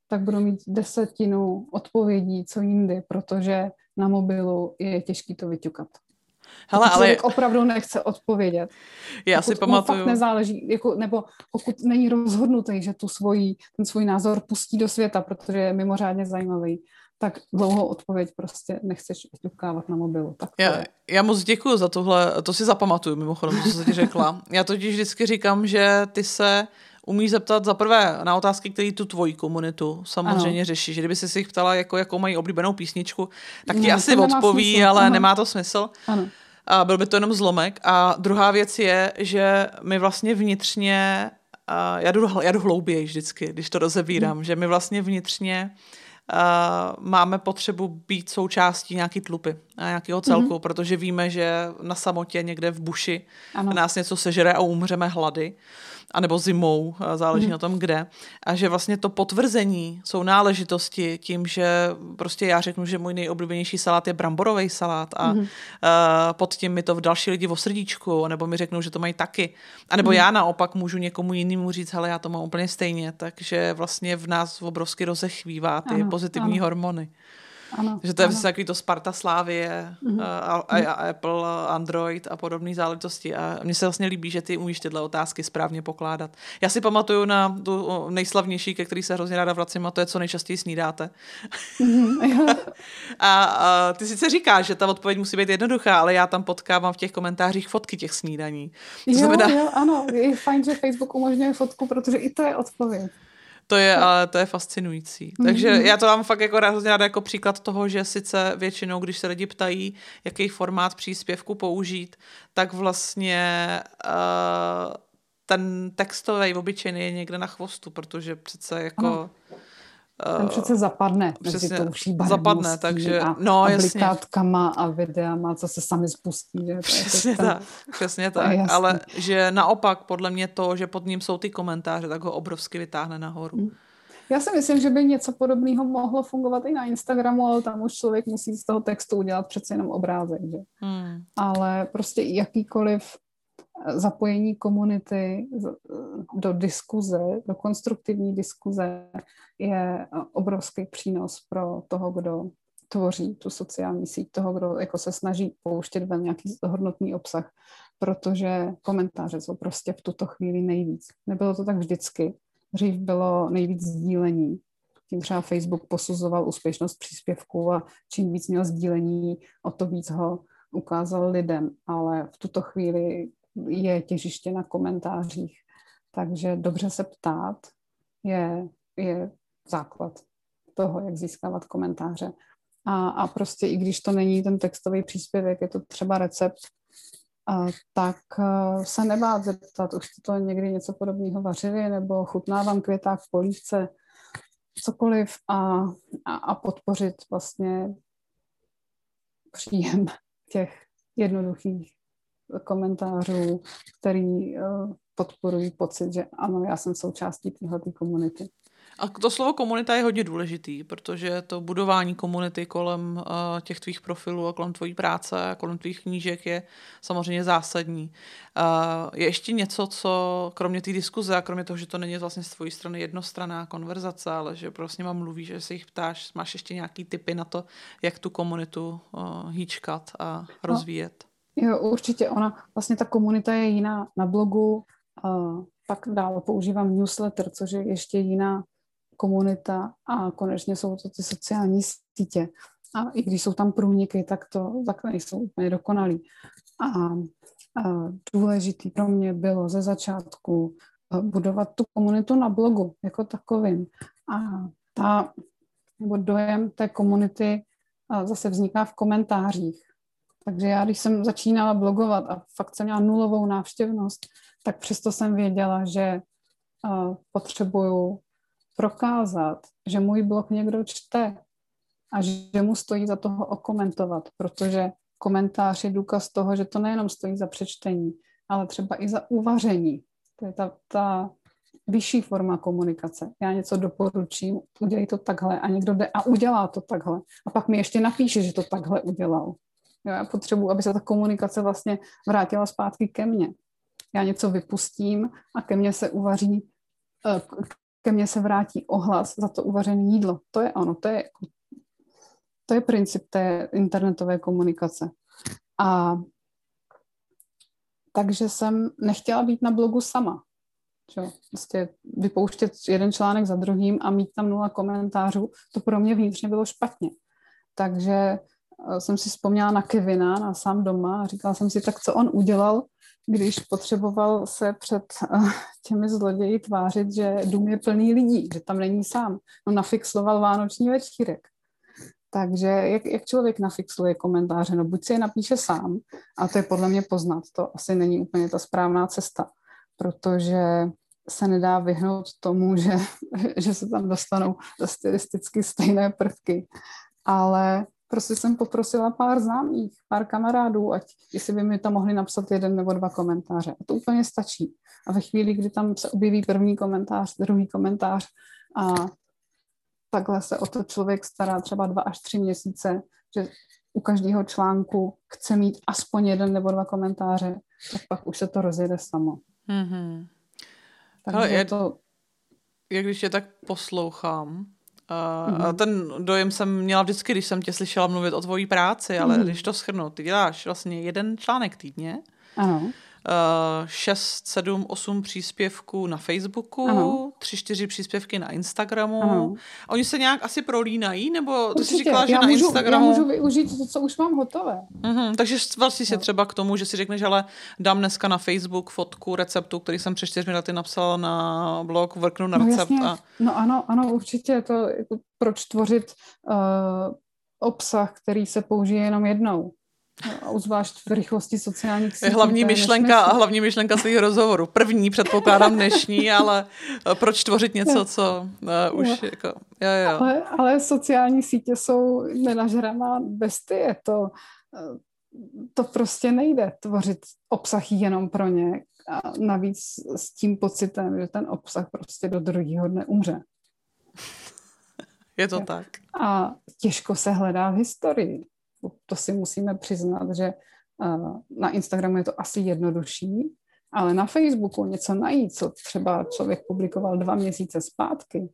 tak budu mít desetinu odpovědí, co jindy, protože na mobilu je těžký to vyťukat. Hele, ale... opravdu nechce odpovědět. Já si pamatuju. fakt nezáleží, jako, nebo pokud není rozhodnutý, že tu svoji, ten svůj názor pustí do světa, protože je mimořádně zajímavý, tak dlouhou odpověď prostě nechceš vyťukávat na mobilu. Tak já, já moc děkuji za tohle, to si zapamatuju mimochodem, co jsi ti řekla. Já totiž vždycky říkám, že ty se umíš zeptat za prvé na otázky, které tu tvoji komunitu samozřejmě ano. řeší. Že kdyby si si jich ptala, jako, jakou mají oblíbenou písničku, tak ti no, asi odpoví, smysl. ale ano. nemá to smysl. Ano. A byl by to jenom zlomek. A druhá věc je, že my vlastně vnitřně, já, jdu, já jdu hlouběji vždycky, když to rozebírám, hmm. že my vlastně vnitřně Uh, máme potřebu být součástí nějaký tlupy a nějakého celku, mm-hmm. protože víme, že na samotě někde v buši ano. nás něco sežere a umřeme hlady anebo zimou, záleží mm. na tom kde. A že vlastně to potvrzení jsou náležitosti tím, že prostě já řeknu, že můj nejoblíbenější salát je bramborový salát a mm. uh, pod tím mi to v další lidi o srdíčku, nebo mi řeknou, že to mají taky. A nebo mm. já naopak můžu někomu jinému říct, hele, já to mám úplně stejně, takže vlastně v nás obrovsky rozechvívá ty ano, pozitivní ano. hormony. Ano, že to je ano. takový to Sparta Slávie, mm-hmm. a, a, a Apple, Android a podobné záležitosti. A mně se vlastně líbí, že ty umíš tyhle otázky správně pokládat. Já si pamatuju na tu nejslavnější, ke který se hrozně ráda vracím, a to je, co nejčastěji snídáte. Mm-hmm. (laughs) (laughs) a, a ty sice říkáš, že ta odpověď musí být jednoduchá, ale já tam potkávám v těch komentářích fotky těch snídaní. To jo, znamená... jo, ano, je fajn, že Facebook umožňuje fotku, protože i to je odpověď. To je, ale to je fascinující. Takže mm-hmm. já to mám fakt jako hrozně ráda jako příklad toho, že sice většinou, když se lidi ptají, jaký formát příspěvku použít, tak vlastně uh, ten textový obyčejný je někde na chvostu, protože přece jako... Ano ten eh, přece zapadne mezi tou Zapadne, takže, a, no, a blikátkama a videama, co se sami spustí. Že? To přesně ten, tak, přesně (laughs) tak. Ale že naopak, podle mě to, že pod ním jsou ty komentáře, tak ho obrovsky vytáhne nahoru. Hmm. Já si myslím, že by něco podobného mohlo fungovat i na Instagramu, ale tam už člověk musí z toho textu udělat přece jenom obrázek. Že? Hmm. Ale prostě jakýkoliv zapojení komunity do diskuze, do konstruktivní diskuze je obrovský přínos pro toho, kdo tvoří tu sociální síť, toho, kdo jako se snaží pouštět ven nějaký hodnotný obsah, protože komentáře jsou prostě v tuto chvíli nejvíc. Nebylo to tak vždycky. Dřív bylo nejvíc sdílení. Tím třeba Facebook posuzoval úspěšnost příspěvků a čím víc měl sdílení, o to víc ho ukázal lidem, ale v tuto chvíli je těžiště na komentářích. Takže dobře se ptát je, je základ toho, jak získávat komentáře. A, a prostě i když to není ten textový příspěvek, je to třeba recept, a, tak a, se nebát zeptat, už to někdy něco podobného vařili, nebo chutnávám květák v polívce, cokoliv a, a, a podpořit vlastně příjem těch jednoduchých komentářů, který eh, podporují pocit, že ano, já jsem součástí téhle komunity. A to slovo komunita je hodně důležitý, protože to budování komunity kolem uh, těch tvých profilů a kolem tvojí práce a kolem tvých knížek je samozřejmě zásadní. Uh, je ještě něco, co kromě té diskuze a kromě toho, že to není vlastně z tvojí strany jednostranná konverzace, ale že prostě mám mluvíš, že se jich ptáš, máš ještě nějaký typy na to, jak tu komunitu uh, hýčkat a rozvíjet? No. Jo, určitě. Ona, vlastně ta komunita je jiná na blogu, a pak dál používám newsletter, což je ještě jiná komunita a konečně jsou to ty sociální sítě. A i když jsou tam průniky, tak to tak nejsou úplně dokonalý. A, a důležitý pro mě bylo ze začátku budovat tu komunitu na blogu jako takovým. A ta, nebo dojem té komunity zase vzniká v komentářích. Takže já, když jsem začínala blogovat a fakt jsem měla nulovou návštěvnost, tak přesto jsem věděla, že uh, potřebuju prokázat, že můj blog někdo čte a že mu stojí za toho okomentovat, protože komentář je důkaz toho, že to nejenom stojí za přečtení, ale třeba i za uvaření. To je ta, ta vyšší forma komunikace. Já něco doporučím, udělej to takhle a někdo jde a udělá to takhle. A pak mi ještě napíše, že to takhle udělal. Jo, já potřebuji, aby se ta komunikace vlastně vrátila zpátky ke mně. Já něco vypustím a ke mně se uvaří, eh, ke mně se vrátí ohlas za to uvařené jídlo. To je ono, to je, jako, to je princip té internetové komunikace. A takže jsem nechtěla být na blogu sama. Čo? Prostě vypouštět jeden článek za druhým a mít tam nula komentářů, to pro mě vnitřně bylo špatně. Takže jsem si vzpomněla na Kevina, na sám doma a říkala jsem si, tak co on udělal, když potřeboval se před eh, těmi zloději tvářit, že dům je plný lidí, že tam není sám. No nafixoval vánoční večírek. Takže jak, jak člověk nafixuje komentáře? No buď si je napíše sám, a to je podle mě poznat, to asi není úplně ta správná cesta, protože se nedá vyhnout tomu, že, (laughs) že se tam dostanou stylisticky stejné prvky. Ale prostě jsem poprosila pár známých, pár kamarádů, ať jestli by mi tam mohli napsat jeden nebo dva komentáře. A to úplně stačí. A ve chvíli, kdy tam se objeví první komentář, druhý komentář a takhle se o to člověk stará třeba dva až tři měsíce, že u každého článku chce mít aspoň jeden nebo dva komentáře, tak pak už se to rozjede samo. Mm-hmm. Takže Hele, je to... Jak když je tak poslouchám, Uh, mm-hmm. Ten dojem jsem měla vždycky, když jsem tě slyšela mluvit o tvojí práci, ale mm-hmm. když to schrnu, ty děláš vlastně jeden článek týdně. Ano. 6, 7, 8 příspěvků na Facebooku, ano. 3, 4 příspěvky na Instagramu. Ano. Oni se nějak asi prolínají, nebo ty jsi říkala, že já na můžu, Instagramu... Já můžu využít to, co už mám hotové. Uh-huh. Takže vlastně si třeba k tomu, že si řekneš, ale dám dneska na Facebook fotku receptu, který jsem před čtyřmi lety napsala na blog, vrknu na no, recept. Jasně. A... No ano, ano, určitě. To, jako, proč tvořit uh, obsah, který se použije jenom jednou? A zvlášť v rychlosti sociálních sítí. Hlavní myšlenka, a hlavní myšlenka svých rozhovorů. První předpokládám dnešní, ale eh, proč tvořit něco, co uh, už no. jako... Jo, jo. Ale, ale sociální sítě jsou nenažraná bestie. To, eh, to prostě nejde tvořit obsah jenom pro ně. A navíc s tím pocitem, že ten obsah prostě do druhého dne umře. Je to tak. A těžko se hledá v historii to si musíme přiznat, že na Instagramu je to asi jednodušší, ale na Facebooku něco najít, co třeba člověk publikoval dva měsíce zpátky.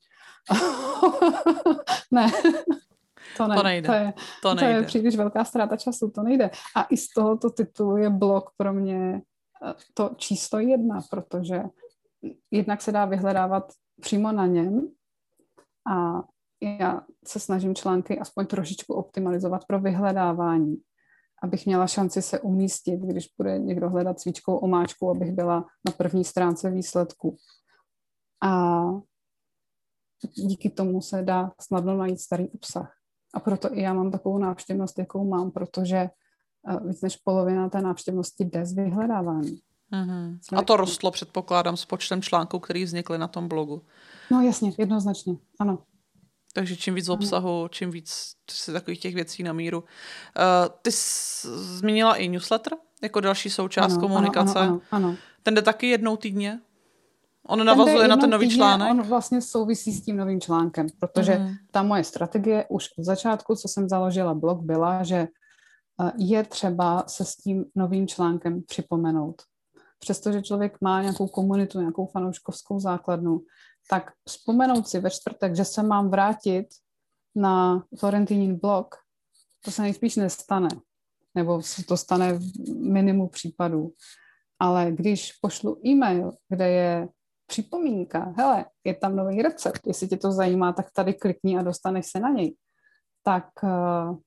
(laughs) ne, to, ne, to nejde. To je, to, nejde. to je příliš velká ztráta času, to nejde. A i z tohoto titulu je blog pro mě to číslo jedna, protože jednak se dá vyhledávat přímo na něm a já se snažím články aspoň trošičku optimalizovat pro vyhledávání, abych měla šanci se umístit, když bude někdo hledat svíčkou omáčku, abych byla na první stránce výsledku. A díky tomu se dá snadno najít starý obsah. A proto i já mám takovou návštěvnost, jakou mám, protože eh, víc než polovina té návštěvnosti jde z vyhledávání. Mm-hmm. A to rostlo, předpokládám, s počtem článků, který vznikly na tom blogu. No jasně, jednoznačně, ano. Takže čím víc obsahu, čím víc takových těch věcí na míru. Uh, ty jsi zmínila i newsletter jako další součást ano, komunikace. Ano, ano, ano. Ten jde taky jednou týdně? On navazuje na ten nový týdně, článek? On vlastně souvisí s tím novým článkem, protože mm. ta moje strategie už od začátku, co jsem založila blog, byla, že eh, je třeba se s tím novým článkem připomenout. Přestože člověk má nějakou komunitu, nějakou fanouškovskou základnu, tak vzpomenout si ve čtvrtek, že se mám vrátit na Florentinin blog, to se nejspíš nestane. Nebo se to stane v minimu případů. Ale když pošlu e-mail, kde je připomínka, hele, je tam nový recept, jestli tě to zajímá, tak tady klikni a dostaneš se na něj. Tak uh,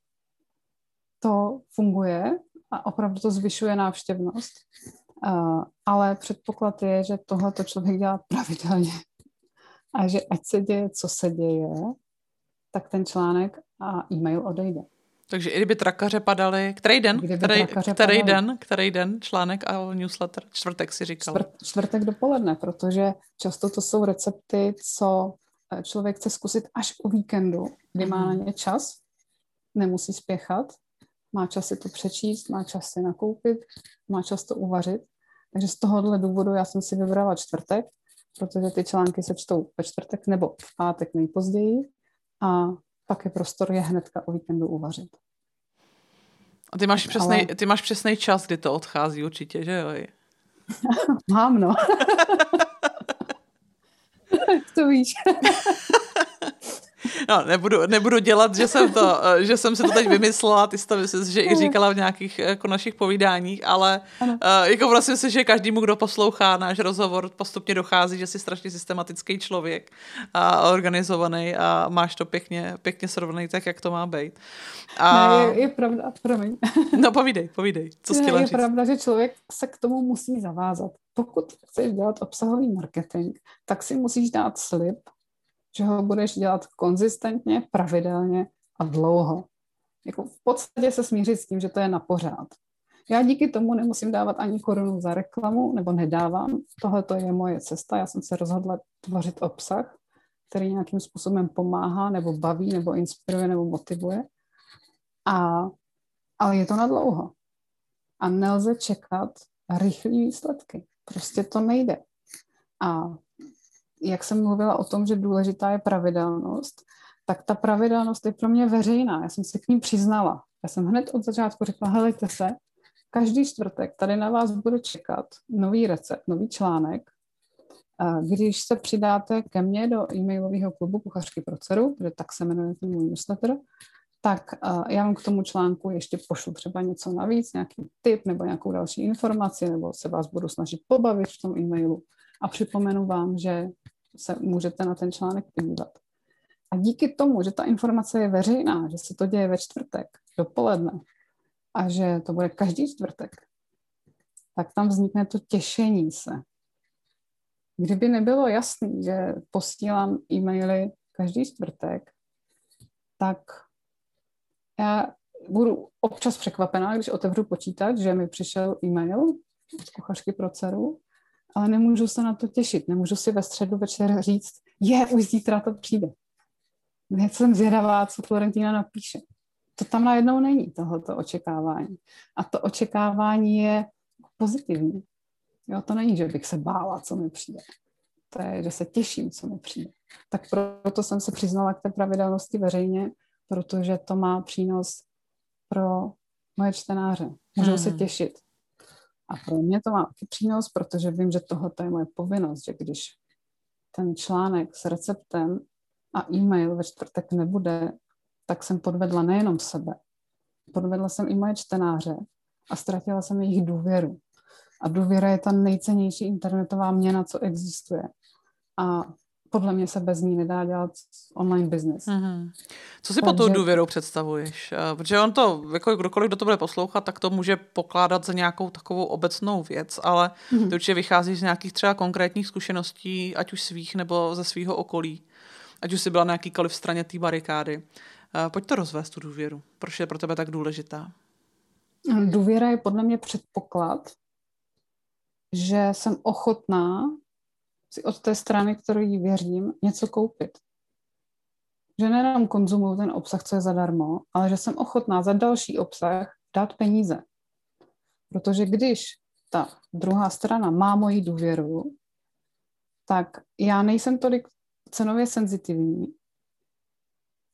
to funguje a opravdu to zvyšuje návštěvnost. Uh, ale předpoklad je, že tohle to člověk dělá pravidelně a že ať se děje, co se děje, tak ten článek a e-mail odejde. Takže i kdyby trakaře padaly, který den? Kdyby který, který padaly. den? Který den článek a newsletter? Čtvrtek si říkal. Čtvrt, čtvrtek dopoledne, protože často to jsou recepty, co eh, člověk chce zkusit až o víkendu, kdy má na ně čas, nemusí spěchat, má čas si to přečíst, má čas si nakoupit, má čas to uvařit. Takže z tohohle důvodu já jsem si vybrala čtvrtek, protože ty články se čtou ve čtvrtek nebo v pátek nejpozději a pak je prostor je hnedka o víkendu uvařit. A ty máš, přesný, Ale... ty máš přesný čas, kdy to odchází určitě, že jo? (laughs) Mám, no. (laughs) (laughs) to víš. No, nebudu, nebudu dělat, že jsem, to, eh, že jsem se to teď vymyslela, ty jsi to myslím, že i říkala v nějakých jako našich povídáních, ale uh, jako vlastně si, že každému, kdo poslouchá náš rozhovor, postupně dochází, že jsi strašně systematický člověk a organizovaný a máš to pěkně, pěkně srovnaný tak, jak to má být. A... Ne, je, je pravda, promiň. (laughs) No povídej, povídej, co jsi Je říct? pravda, že člověk se k tomu musí zavázat. Pokud chceš dělat obsahový marketing, tak si musíš dát slib, že ho budeš dělat konzistentně, pravidelně a dlouho. Jako v podstatě se smířit s tím, že to je na pořád. Já díky tomu nemusím dávat ani korunu za reklamu, nebo nedávám. Tohle to je moje cesta. Já jsem se rozhodla tvořit obsah, který nějakým způsobem pomáhá, nebo baví, nebo inspiruje, nebo motivuje. A, ale je to na dlouho. A nelze čekat rychlé výsledky. Prostě to nejde. A jak jsem mluvila o tom, že důležitá je pravidelnost, tak ta pravidelnost je pro mě veřejná. Já jsem se k ní přiznala. Já jsem hned od začátku řekla, helejte se, každý čtvrtek tady na vás bude čekat nový recept, nový článek Když se přidáte ke mně do e-mailového klubu Kuchařky pro dceru, kde tak se jmenuje ten můj newsletter, tak já vám k tomu článku ještě pošlu třeba něco navíc, nějaký tip nebo nějakou další informaci, nebo se vás budu snažit pobavit v tom e-mailu a připomenu vám, že se můžete na ten článek podívat. A díky tomu, že ta informace je veřejná, že se to děje ve čtvrtek dopoledne a že to bude každý čtvrtek, tak tam vznikne to těšení se. Kdyby nebylo jasný, že posílám e-maily každý čtvrtek, tak já budu občas překvapená, když otevřu počítač, že mi přišel e-mail z kuchařky pro dceru, ale nemůžu se na to těšit. Nemůžu si ve středu večer říct, je, už zítra to přijde. Já jsem zvědavá, co Florentina napíše. To tam najednou není, tohoto očekávání. A to očekávání je pozitivní. Jo, to není, že bych se bála, co mi přijde. To je, že se těším, co mi přijde. Tak proto jsem se přiznala k té pravidelnosti veřejně, protože to má přínos pro moje čtenáře. Můžou hmm. se těšit. A pro mě to má taky přínos, protože vím, že tohle je moje povinnost, že když ten článek s receptem a e-mail ve čtvrtek nebude, tak jsem podvedla nejenom sebe, podvedla jsem i moje čtenáře a ztratila jsem jejich důvěru. A důvěra je ta nejcennější internetová měna, co existuje. A podle mě se bez ní nedá dělat online business. Mm-hmm. Co si Takže... pod tou důvěrou představuješ? Eh, protože on to, jako kdokoliv, kdo to bude poslouchat, tak to může pokládat za nějakou takovou obecnou věc, ale mm-hmm. to určitě vychází z nějakých třeba konkrétních zkušeností, ať už svých nebo ze svého okolí. Ať už si byla na jakýkoliv straně té barikády. Eh, pojď to rozvést, tu důvěru. Proč je pro tebe tak důležitá? Důvěra je podle mě předpoklad, že jsem ochotná si od té strany, kterou jí věřím, něco koupit. Že nejenom konzumuju ten obsah, co je zadarmo, ale že jsem ochotná za další obsah dát peníze. Protože když ta druhá strana má moji důvěru, tak já nejsem tolik cenově senzitivní.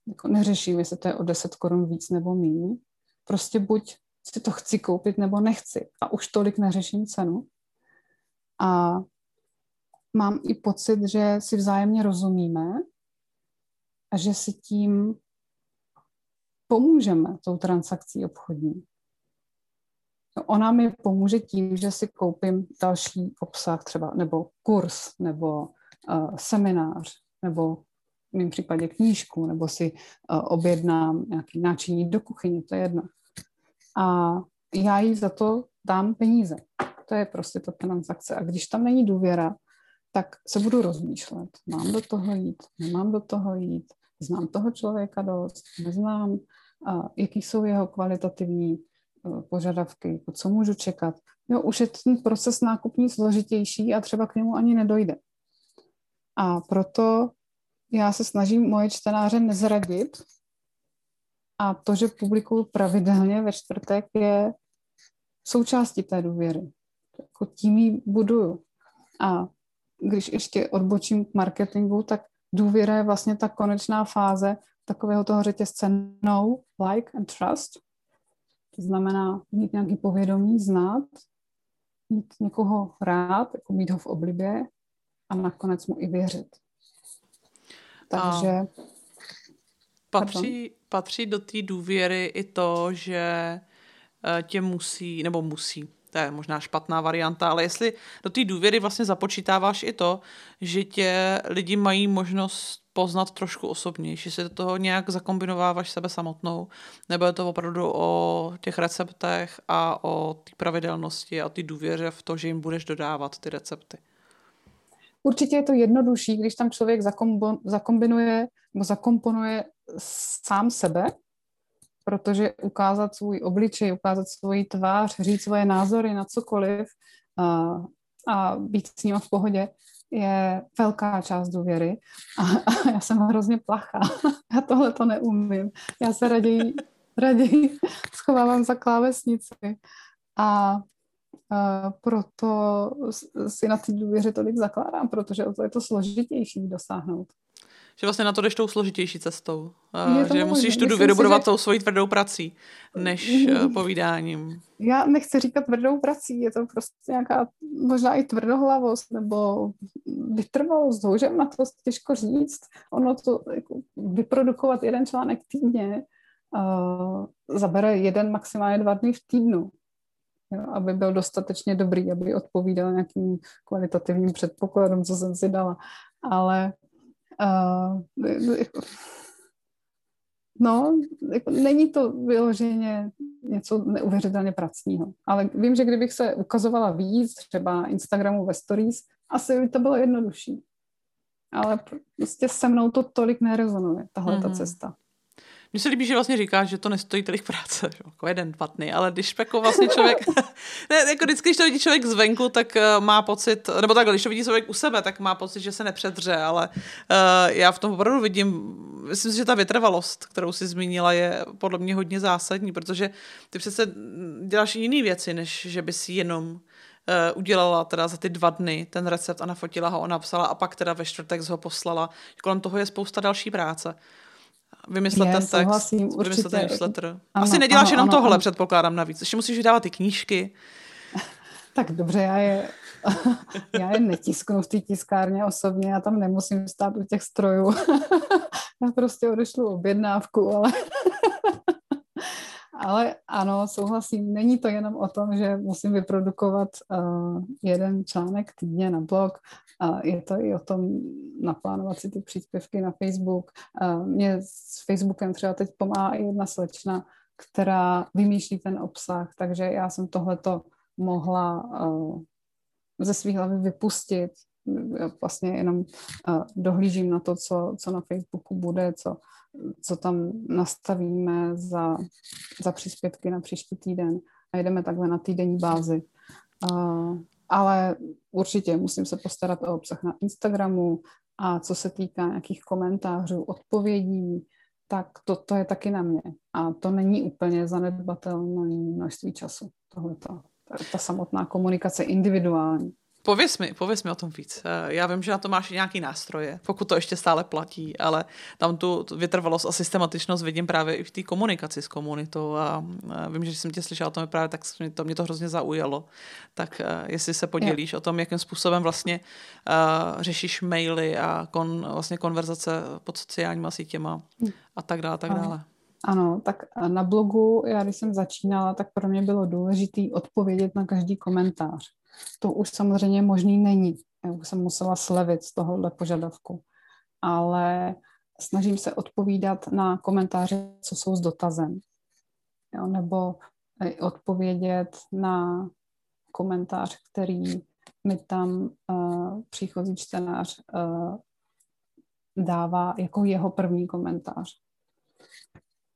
Jako neřeším, jestli to je o 10 korun víc nebo méně. Prostě buď si to chci koupit nebo nechci. A už tolik neřeším cenu. A mám i pocit, že si vzájemně rozumíme a že si tím pomůžeme tou transakcí obchodní. Ona mi pomůže tím, že si koupím další obsah třeba, nebo kurz, nebo uh, seminář, nebo v mém případě knížku, nebo si uh, objednám nějaký náčiní do kuchyně, to je jedno. A já jí za to dám peníze. To je prostě ta transakce. A když tam není důvěra, tak se budu rozmýšlet. Mám do toho jít, nemám do toho jít, znám toho člověka dost, neznám, a jaký jsou jeho kvalitativní e, požadavky, co můžu čekat. Jo, už je ten proces nákupní složitější a třeba k němu ani nedojde. A proto já se snažím moje čtenáře nezradit a to, že publikuju pravidelně ve čtvrtek, je součástí té důvěry. Jako tím ji buduju. A když ještě odbočím k marketingu, tak důvěra je vlastně ta konečná fáze takového toho řetězce know, like and trust. To znamená mít nějaký povědomí, znát, mít někoho rád, jako mít ho v oblibě a nakonec mu i věřit. Takže... A patří, patří do té důvěry i to, že eh, tě musí, nebo musí, to je možná špatná varianta, ale jestli do té důvěry vlastně započítáváš i to, že tě lidi mají možnost poznat trošku osobnější, si do toho nějak zakombinováváš sebe samotnou, nebo je to opravdu o těch receptech a o té pravidelnosti a o té důvěře v to, že jim budeš dodávat ty recepty? Určitě je to jednodušší, když tam člověk zakombinuje nebo zakomponuje sám sebe protože ukázat svůj obličej, ukázat svoji tvář, říct svoje názory na cokoliv a, a být s ním v pohodě je velká část důvěry a, a já jsem hrozně plachá. Já tohle to neumím. Já se raději, raději schovávám za klávesnici a, a proto si na té důvěře tolik zakládám, protože to je to složitější dosáhnout. Že vlastně na to jdeš tou složitější cestou. Uh, že musíš tu důvěru budovat že... tou svojí tvrdou prací, než uh, povídáním. Já nechci říkat tvrdou prací, je to prostě nějaká možná i tvrdohlavost nebo vytrvalost, že na to těžko říct. Ono to jako, vyprodukovat jeden článek týdně uh, zabere jeden, maximálně dva dny v týdnu jo, aby byl dostatečně dobrý, aby odpovídal nějakým kvalitativním předpokladům, co jsem si dala. Ale uh, no, jako, není to vyloženě něco neuvěřitelně pracního. Ale vím, že kdybych se ukazovala víc, třeba Instagramu ve stories, asi by to bylo jednodušší. Ale prostě se mnou to tolik nerezonuje, tahle mm-hmm. ta mhm. cesta. Mně se líbí, že vlastně říkáš, že to nestojí tolik práce, (laughs) že? jako jeden, dva dny, ale když jako vlastně člověk, (laughs) ne, jako vždycky, když to vidí člověk zvenku, tak uh, má pocit, nebo tak, když to vidí člověk u sebe, tak má pocit, že se nepředře, ale uh, já v tom opravdu vidím, myslím si, že ta vytrvalost, kterou si zmínila, je podle mě hodně zásadní, protože ty přece děláš jiné věci, než že bys jenom uh, udělala teda za ty dva dny ten recept a nafotila ho a napsala a pak teda ve čtvrtek ho poslala. Kolem toho je spousta další práce vymyslet je, ten text, souhlasím, vymyslet ten newsletter. Ano, Asi neděláš ano, jenom ano, tohle, ano. předpokládám navíc. Ještě musíš vydávat ty knížky. (laughs) Tak dobře, já je, (laughs) já je netisknu v té tiskárně osobně, já tam nemusím stát u těch strojů. (laughs) já prostě odešlu objednávku, ale ale ano, souhlasím, není to jenom o tom, že musím vyprodukovat uh, jeden článek týdně na blog, uh, je to i o tom naplánovat si ty příspěvky na Facebook. Uh, mě s Facebookem třeba teď pomáhá i jedna slečna, která vymýšlí ten obsah, takže já jsem tohleto mohla uh, ze svých hlavy vypustit. Vlastně jenom uh, dohlížím na to, co, co na Facebooku bude, co co tam nastavíme za, za příspěvky na příští týden a jdeme takhle na týdenní bázi. Uh, ale určitě musím se postarat o obsah na Instagramu a co se týká nějakých komentářů, odpovědí, tak to, to je taky na mě. A to není úplně zanedbatelné množství času. Tohle ta, ta samotná komunikace individuální. Pověz mi, pověz mi o tom víc. Eh, já vím, že na to máš nějaký nástroje, pokud to ještě stále platí, ale tam tu vytrvalost a systematičnost vidím právě i v té komunikaci s komunitou a eh, vím, že jsem tě slyšela o tom právě, tak to mě to hrozně zaujalo. Tak eh, jestli se podělíš je. o tom, jakým způsobem vlastně uh, řešíš maily a kon, vlastně konverzace pod sociálníma sítěma a tak dále, tak dále. Ano, tak na blogu, já když jsem začínala, tak pro mě bylo důležité odpovědět na každý komentář. To už samozřejmě možný není. Já už jsem musela slevit z tohohle požadavku. Ale snažím se odpovídat na komentáře, co jsou s dotazem. Jo, nebo odpovědět na komentář, který mi tam uh, příchozí čtenář uh, dává jako jeho první komentář.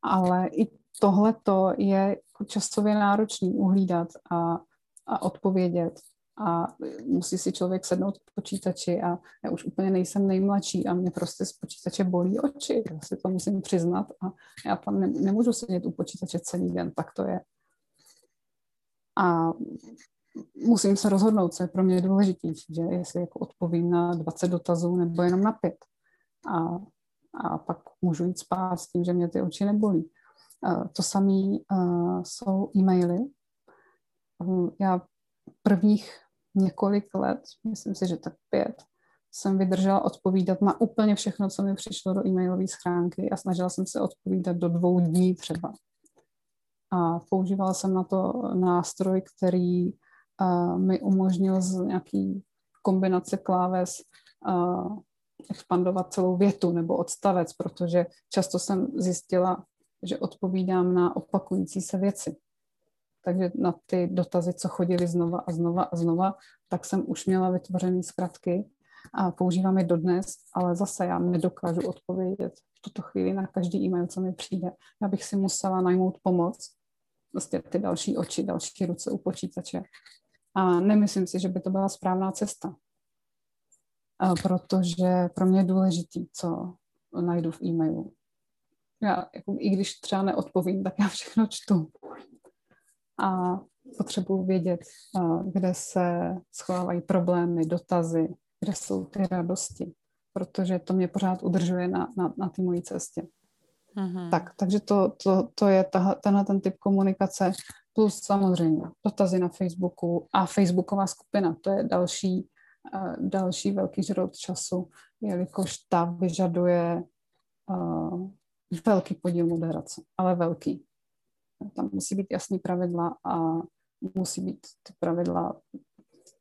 Ale i tohle je časově náročný uhlídat a a odpovědět. A musí si člověk sednout k počítači a já už úplně nejsem nejmladší a mě prostě z počítače bolí oči, já si to musím přiznat a já tam ne, nemůžu sedět u počítače celý den, tak to je. A musím se rozhodnout, co je pro mě důležitější, že jestli jako odpovím na 20 dotazů nebo jenom na pět. A, a pak můžu jít spát s tím, že mě ty oči nebolí. To samé jsou e-maily, já prvních několik let, myslím si, že tak pět, jsem vydržela odpovídat na úplně všechno, co mi přišlo do e-mailové schránky a snažila jsem se odpovídat do dvou dní třeba. A používala jsem na to nástroj, který uh, mi umožnil z nějaký kombinace kláves uh, expandovat celou větu nebo odstavec, protože často jsem zjistila, že odpovídám na opakující se věci takže na ty dotazy, co chodily znova a znova a znova, tak jsem už měla vytvořené zkratky a používám je dodnes, ale zase já nedokážu odpovědět v tuto chvíli na každý e-mail, co mi přijde. Já bych si musela najmout pomoc, vlastně ty další oči, další ruce u počítače. A nemyslím si, že by to byla správná cesta, a protože pro mě je důležitý, co najdu v e-mailu. Já, jako, i když třeba neodpovím, tak já všechno čtu a potřebuji vědět, kde se schovávají problémy, dotazy, kde jsou ty radosti. protože to mě pořád udržuje na, na, na té mojí cestě. Mm-hmm. Tak, takže to, to, to je tahle, tenhle ten typ komunikace, plus samozřejmě dotazy na Facebooku a Facebooková skupina, to je další, uh, další velký žrot času, jelikož ta vyžaduje uh, velký podíl moderace, ale velký. Tam musí být jasný pravidla a musí být ty pravidla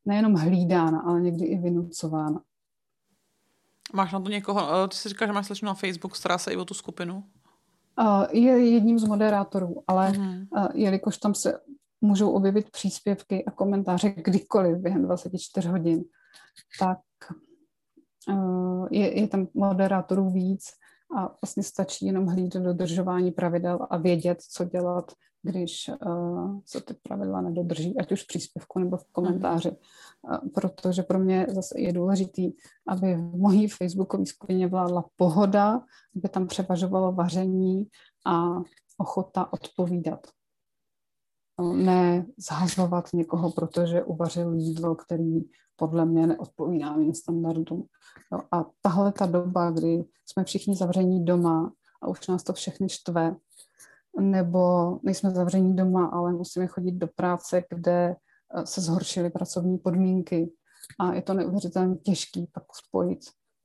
nejenom hlídána, ale někdy i vynucována. Máš na to někoho, eh, ty jsi říkal, že máš slečnu na Facebook, stará se i o tu skupinu? Je jedním z moderátorů, ale mm. jelikož tam se můžou objevit příspěvky a komentáře kdykoliv během 24 hodin, tak eh, je, je tam moderátorů víc a vlastně stačí jenom hlídat dodržování pravidel a vědět, co dělat, když uh, se ty pravidla nedodrží, ať už v příspěvku nebo v komentáři. Uh, protože pro mě zase je důležitý, aby v mojí facebookové skupině vládla pohoda, aby tam převažovalo vaření a ochota odpovídat. No, ne zhazovat někoho, protože uvařil jídlo, který podle mě neodpovídá mým standardům. Jo, a tahle ta doba, kdy jsme všichni zavření doma a už nás to všechny štve, nebo nejsme zavření doma, ale musíme chodit do práce, kde eh, se zhoršily pracovní podmínky a je to neuvěřitelně těžký pak spojit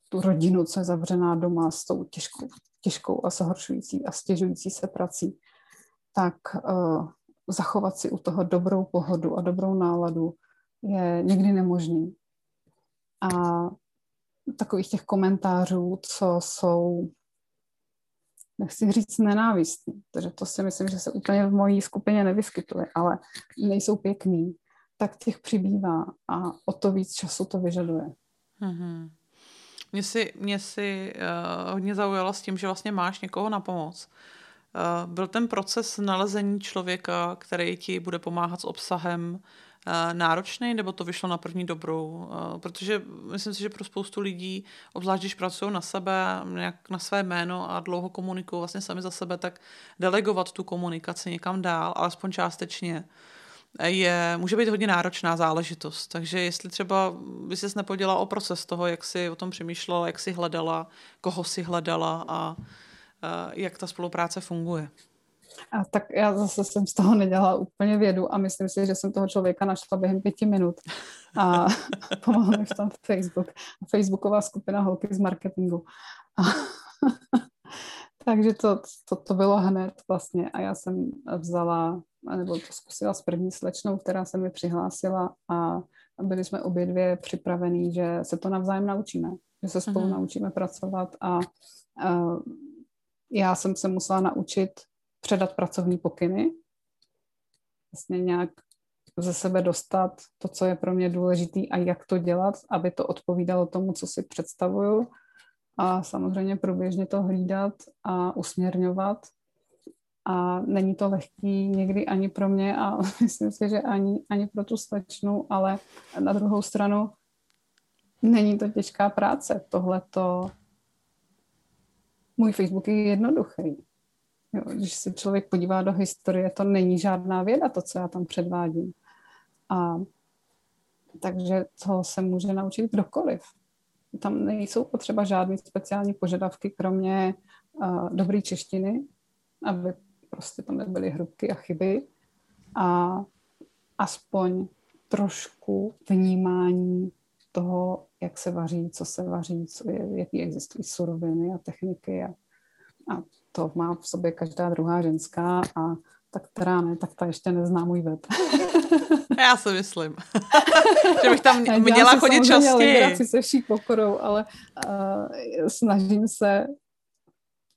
tu rodinu, co je zavřená doma s tou těžkou, těžkou a zhoršující a stěžující se prací, tak uh, zachovat si u toho dobrou pohodu a dobrou náladu je někdy nemožný. A takových těch komentářů, co jsou nechci říct nenávistný, protože to si myslím, že se úplně v mojí skupině nevyskytuje, ale nejsou pěkný, tak těch přibývá a o to víc času to vyžaduje. Mm-hmm. Mě si, mě si uh, hodně zaujalo s tím, že vlastně máš někoho na pomoc. Uh, byl ten proces nalezení člověka, který ti bude pomáhat s obsahem, náročný, nebo to vyšlo na první dobrou? Eh, protože myslím si, že pro spoustu lidí, obzvlášť když pracují na sebe, nějak na své jméno a dlouho komunikují vlastně sami za sebe, tak delegovat tu komunikaci někam dál, alespoň částečně, je, může být hodně náročná záležitost. Takže jestli třeba by ses nepodělala o proces toho, jak si o tom přemýšlela, jak si hledala, koho si hledala a jak ta spolupráce funguje. A tak já zase jsem z toho nedělala úplně vědu a myslím si, že jsem toho člověka našla během pěti minut. A (laughs) pomohl mi v tom Facebook. Facebooková skupina holky z marketingu. A (laughs) takže to, to, to bylo hned vlastně a já jsem vzala, nebo to zkusila s první slečnou, která se mi přihlásila a byli jsme obě dvě připravení, že se to navzájem naučíme, že se spolu mm-hmm. naučíme pracovat a, a já jsem se musela naučit předat pracovní pokyny, vlastně nějak ze sebe dostat to, co je pro mě důležitý a jak to dělat, aby to odpovídalo tomu, co si představuju a samozřejmě průběžně to hlídat a usměrňovat a není to lehký někdy ani pro mě a (laughs) myslím si, že ani, ani pro tu slečnu, ale na druhou stranu není to těžká práce. Tohle to můj Facebook je jednoduchý. Jo, když se člověk podívá do historie, to není žádná věda, to, co já tam předvádím. A takže to se může naučit kdokoliv. Tam nejsou potřeba žádné speciální požadavky, kromě uh, dobré češtiny, aby prostě tam nebyly hrubky a chyby a aspoň trošku vnímání toho, jak se vaří, co se vaří, co je, jaký existují suroviny a techniky a, a to má v sobě každá druhá ženská a tak která ne, tak ta ještě nezná můj web. (laughs) Já si myslím, (laughs) že bych tam měla Já chodit častěji. se vší pokorou, ale uh, snažím se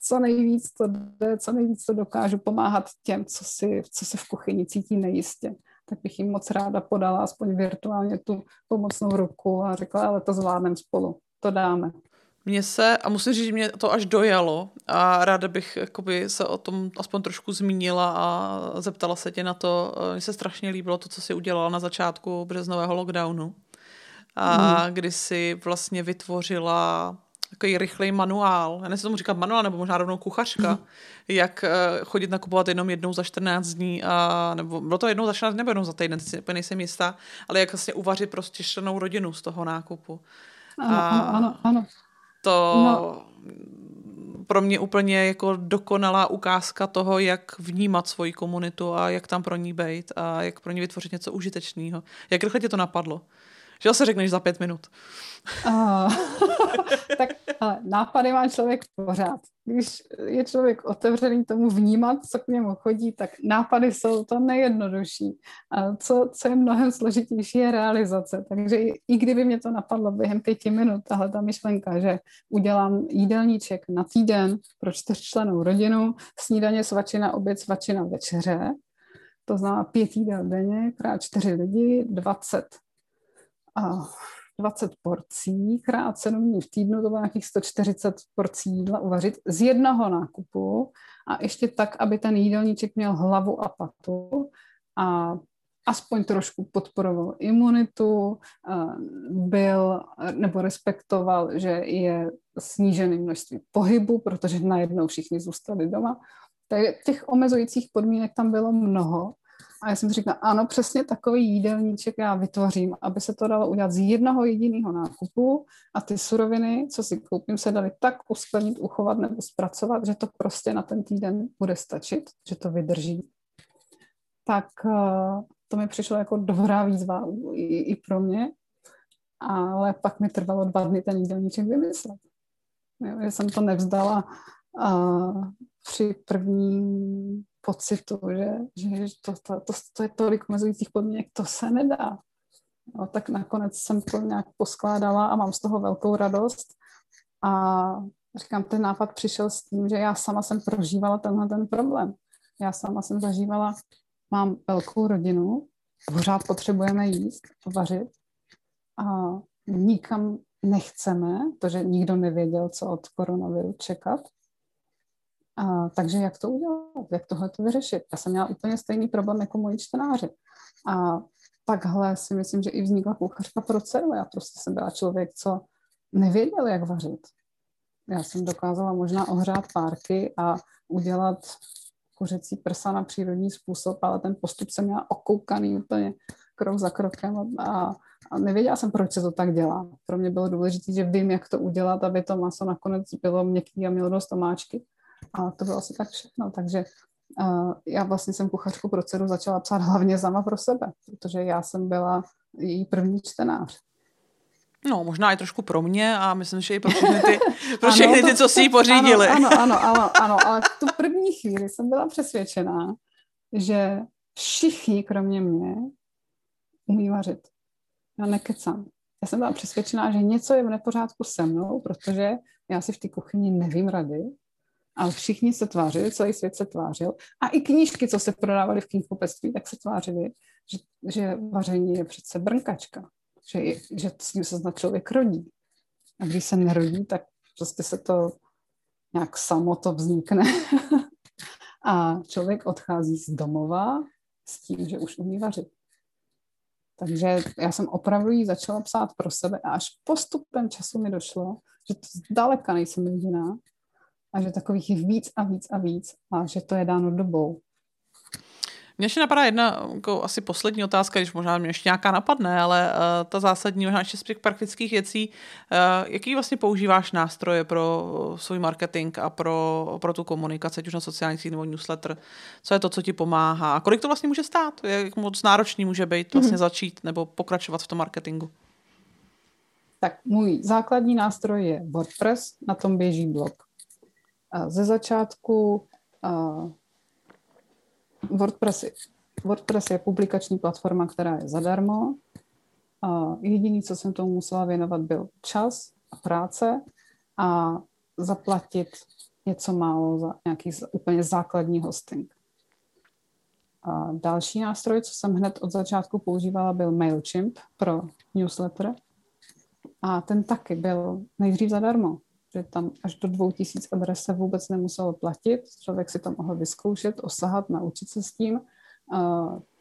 co nejvíc to jde, co nejvíc to dokážu pomáhat těm, co, si, co se v kuchyni cítí nejistě. Tak bych jim moc ráda podala aspoň virtuálně tu pomocnou ruku a řekla, ale to zvládneme spolu, to dáme. Mně se, a musím říct, že mě to až dojalo a ráda bych jakoby, se o tom aspoň trošku zmínila a zeptala se tě na to. Mně se strašně líbilo to, co jsi udělala na začátku březnového lockdownu, a mm. kdy jsi vlastně vytvořila takový rychlej manuál, já nevím, tomu říkat manuál, nebo možná rovnou kuchařka, mm. (laughs) jak eh, chodit nakupovat jenom jednou za 14 dní, a, nebo bylo to jednou za 14 dní, nebo jednou za týden, si nejsem jistá, ale jak vlastně uvařit prostě rodinu z toho nákupu. Ano, a, ano, ano. To no. pro mě úplně jako dokonalá ukázka toho, jak vnímat svoji komunitu a jak tam pro ní být a jak pro ní vytvořit něco užitečného. Jak rychle tě to napadlo? Že se řekneš za pět minut. Uh, (laughs) tak ale nápady má člověk pořád. Když je člověk otevřený tomu vnímat, co k němu chodí, tak nápady jsou to nejjednodušší. A co, co je mnohem složitější, je realizace. Takže i, i kdyby mě to napadlo během pěti minut, tahle ta myšlenka, že udělám jídelníček na týden pro čtyřčlenou rodinu, snídaně, svačina, oběd, svačina, večeře, to znamená pět jídel denně, krát čtyři lidi, 20 20 porcí, krát 7 dní v týdnu, to bylo nějakých 140 porcí jídla uvařit z jednoho nákupu a ještě tak, aby ten jídelníček měl hlavu a patu a aspoň trošku podporoval imunitu, byl nebo respektoval, že je snížené množství pohybu, protože najednou všichni zůstali doma. Takže těch omezujících podmínek tam bylo mnoho a já jsem říkala, ano, přesně takový jídelníček já vytvořím, aby se to dalo udělat z jednoho jediného nákupu a ty suroviny, co si koupím, se daly tak uskladnit, uchovat nebo zpracovat, že to prostě na ten týden bude stačit, že to vydrží. Tak eh, to mi přišlo jako dobrá výzva i, i pro mě, ale pak mi trvalo dva dny ten jídelníček vymyslet. Já jsem to nevzdala a při první pocitu, že, že to, to, to, to je tolik omezujících podmínek, to se nedá. No, tak nakonec jsem to nějak poskládala a mám z toho velkou radost. A říkám, ten nápad přišel s tím, že já sama jsem prožívala tenhle ten problém. Já sama jsem zažívala, mám velkou rodinu, pořád potřebujeme jíst, vařit a nikam nechceme, protože nikdo nevěděl, co od koronaviru čekat. A, takže jak to udělat, jak tohle to vyřešit? Já jsem měla úplně stejný problém jako moji čtenáři. A takhle si myslím, že i vznikla kuchařka pro dceru. Já prostě jsem byla člověk, co nevěděl, jak vařit. Já jsem dokázala možná ohřát párky a udělat kuřecí prsa na přírodní způsob, ale ten postup jsem měla okoukaný úplně krok za krokem a, a nevěděla jsem, proč se to tak dělá. Pro mě bylo důležité, že vím, jak to udělat, aby to maso nakonec bylo měkký a mělo dost tomáčky. A to bylo asi tak všechno. Takže uh, já vlastně jsem kuchařku pro dceru začala psát hlavně sama pro sebe, protože já jsem byla její první čtenář. No, možná i trošku pro mě a myslím, že i pro všechny ty, (laughs) pro všechny ano, ty co si ji pořídili. Ano, ano, ano, ano, ale v tu první chvíli jsem byla přesvědčená, že všichni, kromě mě, umí vařit. Já nekecám. Já jsem byla přesvědčená, že něco je v nepořádku se mnou, protože já si v té kuchyni nevím rady ale všichni se tvářili, celý svět se tvářil. A i knížky, co se prodávaly v knihkupectví, tak se tvářily, že, že vaření je přece brnkačka, že, že s tím se snad člověk rodí. A když se nerodí, tak prostě se to nějak samo to vznikne. (laughs) a člověk odchází z domova s tím, že už umí vařit. Takže já jsem opravdu jí začala psát pro sebe a až postupem času mi došlo, že to zdaleka nejsem jediná, a že takových je víc a víc a víc a že to je dáno dobou. Mně ještě napadá jedna jako asi poslední otázka, když možná mě ještě nějaká napadne, ale uh, ta zásadní, možná ještě z těch praktických věcí, uh, jaký vlastně používáš nástroje pro svůj marketing a pro, pro tu komunikaci, ať už na sociálních sítích nebo newsletter, co je to, co ti pomáhá a kolik to vlastně může stát, jak moc náročný může být vlastně mm-hmm. začít nebo pokračovat v tom marketingu? Tak můj základní nástroj je WordPress, na tom běží blog ze začátku WordPress, WordPress je publikační platforma, která je zadarmo. A jediný, co jsem tomu musela věnovat, byl čas a práce a zaplatit něco málo za nějaký úplně základní hosting. A další nástroj, co jsem hned od začátku používala, byl MailChimp pro newsletter. A ten taky byl nejdřív zadarmo že tam až do 2000 adres se vůbec nemuselo platit, člověk si to mohl vyzkoušet, osahat, naučit se s tím.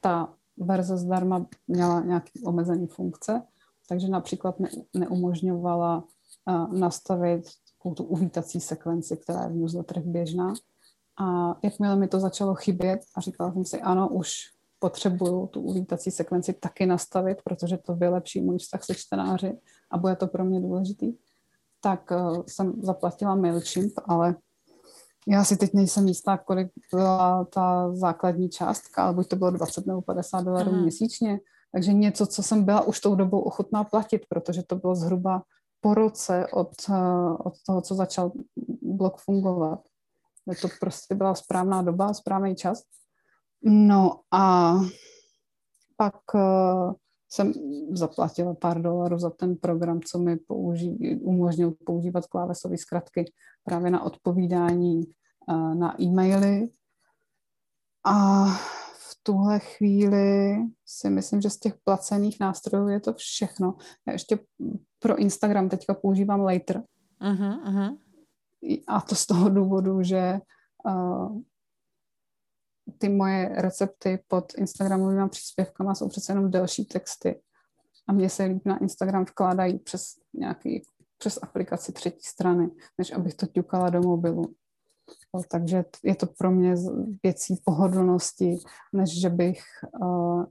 Ta verze zdarma měla nějaké omezené funkce, takže například ne, neumožňovala nastavit tu uvítací sekvenci, která je v newsletterech běžná. A jakmile mi to začalo chybět a říkala jsem si, ano, už potřebuju tu uvítací sekvenci taky nastavit, protože to vylepší můj vztah se čtenáři a bude to pro mě důležitý, tak uh, jsem zaplatila MailChimp, ale já si teď nejsem jistá, kolik byla ta základní částka, ale buď to bylo 20 nebo 50 dolarů mm. měsíčně, takže něco, co jsem byla už tou dobou ochotná platit, protože to bylo zhruba po roce od, uh, od toho, co začal blog fungovat. To prostě byla správná doba, správný čas. No a pak uh, jsem zaplatila pár dolarů za ten program, co mi použí, umožnil používat klávesové zkratky právě na odpovídání uh, na e-maily. A v tuhle chvíli si myslím, že z těch placených nástrojů je to všechno. Já ještě pro Instagram teďka používám Later. Uh-huh, uh-huh. A to z toho důvodu, že uh, ty moje recepty pod Instagramovými příspěvkama jsou přece jenom delší texty. A mně se líp na Instagram vkládají přes nějaký, přes aplikaci třetí strany, než abych to ťukala do mobilu. Takže je to pro mě věcí pohodlnosti, než že bych uh,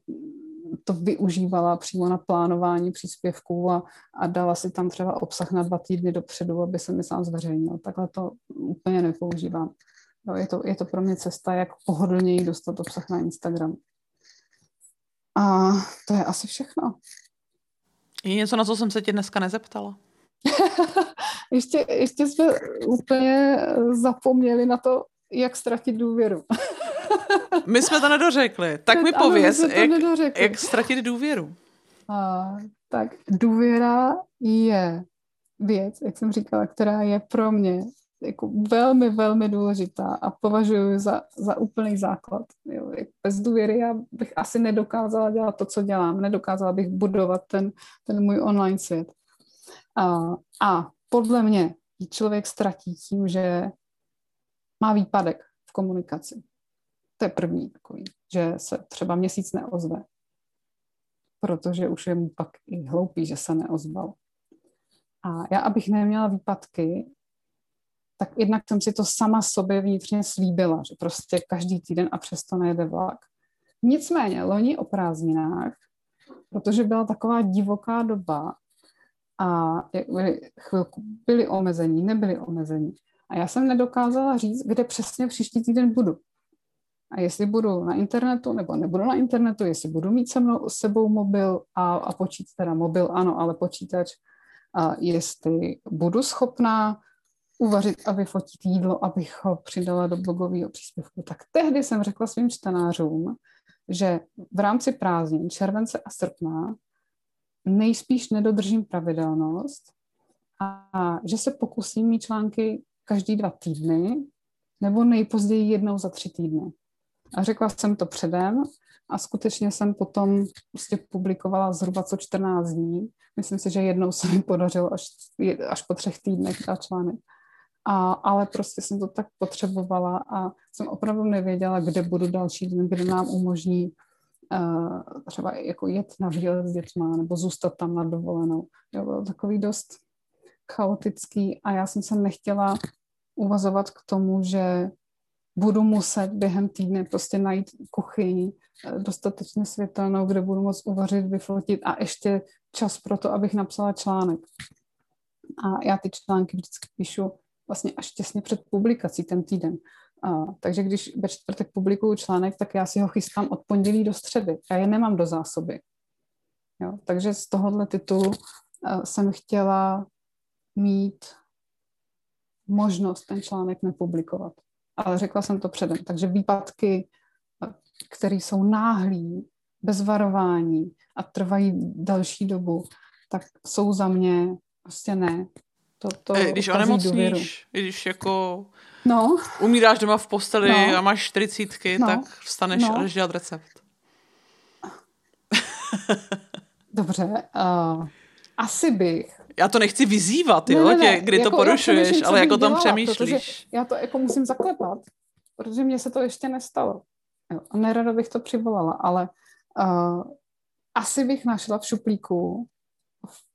to využívala přímo na plánování příspěvků a, a dala si tam třeba obsah na dva týdny dopředu, aby se mi sám zveřejnil. Takhle to úplně nepoužívám. Jo, je, to, je to pro mě cesta, jak pohodlněji dostat obsah na Instagram. A to je asi všechno. Je něco, na co jsem se tě dneska nezeptala? (laughs) ještě, ještě jsme úplně zapomněli na to, jak ztratit důvěru. (laughs) My jsme to nedořekli. Tak mi pověz, jak, jak ztratit důvěru. A, tak důvěra je věc, jak jsem říkala, která je pro mě jako velmi, velmi důležitá a považuji za, za úplný základ. Jo. Bez důvěry já bych asi nedokázala dělat to, co dělám. Nedokázala bych budovat ten, ten můj online svět. A, a podle mě člověk ztratí tím, že má výpadek v komunikaci. To je první takový, že se třeba měsíc neozve, protože už je mu pak i hloupý, že se neozval. A já, abych neměla výpadky, tak jednak jsem si to sama sobě vnitřně slíbila, že prostě každý týden a přesto nejde vlak. Nicméně, loni o prázdninách, protože byla taková divoká doba a chvilku byli omezení, nebyli omezení. A já jsem nedokázala říct, kde přesně příští týden budu. A jestli budu na internetu nebo nebudu na internetu, jestli budu mít se mnou, sebou mobil a, a počítač, teda mobil ano, ale počítač, a jestli budu schopná uvařit a vyfotit jídlo, abych ho přidala do blogového příspěvku. Tak tehdy jsem řekla svým čtenářům, že v rámci prázdnin července a srpna nejspíš nedodržím pravidelnost a že se pokusím mít články každý dva týdny nebo nejpozději jednou za tři týdny. A řekla jsem to předem a skutečně jsem potom prostě publikovala zhruba co 14 dní. Myslím si, že jednou se mi podařilo až, až po třech týdnech dát článek. A, ale prostě jsem to tak potřebovala a jsem opravdu nevěděla, kde budu další den, kde nám umožní uh, třeba jako jet na výlet s dětma nebo zůstat tam na dovolenou. Jo, bylo takový dost chaotický a já jsem se nechtěla uvazovat k tomu, že budu muset během týdne prostě najít kuchyni eh, dostatečně světelnou, kde budu moct uvařit, vyfotit a ještě čas pro to, abych napsala článek. A já ty články vždycky píšu vlastně až těsně před publikací ten týden. A, takže když ve čtvrtek publikuju článek, tak já si ho chystám od pondělí do středy. Já je nemám do zásoby. Jo? Takže z tohohle titulu uh, jsem chtěla mít možnost ten článek nepublikovat. Ale řekla jsem to předem. Takže výpadky, které jsou náhlý, bez varování a trvají další dobu, tak jsou za mě prostě ne. To, to e, když onemocníš, když jako no. umíráš doma v posteli no. a máš čtyřicítky, no. tak vstaneš no. a jdeš dělat recept. (laughs) Dobře, uh, asi bych. Já to nechci vyzývat, jo, ne, ne, ne. Tě, kdy jako, to porušuješ, ale jak o tom přemýšlíš. Já to jako musím zaklepat, protože mně se to ještě nestalo. Jo, a nerada bych to přivolala, ale uh, asi bych našla v šuplíku